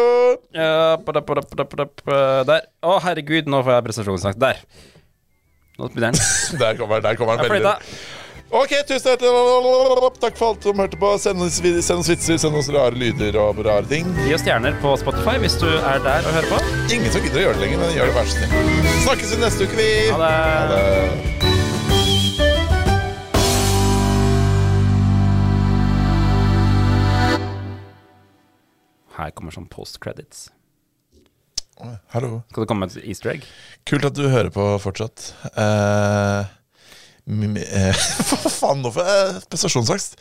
Ja, Der. Å, herregud, nå får jeg prestasjonsangst. Der. Nå. Der kommer den. Der kommer den veldig. Ok, tusen hjertelig Takk for alt som hørte på. Send oss, send oss vitser, send oss rare lyder og rare ting. Gi oss stjerner på Spotify hvis du er der og hører på. Ingen som gidder å gjøre det lenger, men gjør det, vær så snill. Snakkes vi neste uke, vi. Ha det. Ha det. Her kommer sånn post credits. Hallo. Skal det komme et easter egg? Kult at du hører på fortsatt. Eh, Hva faen, nå for jeg prestasjonsangst.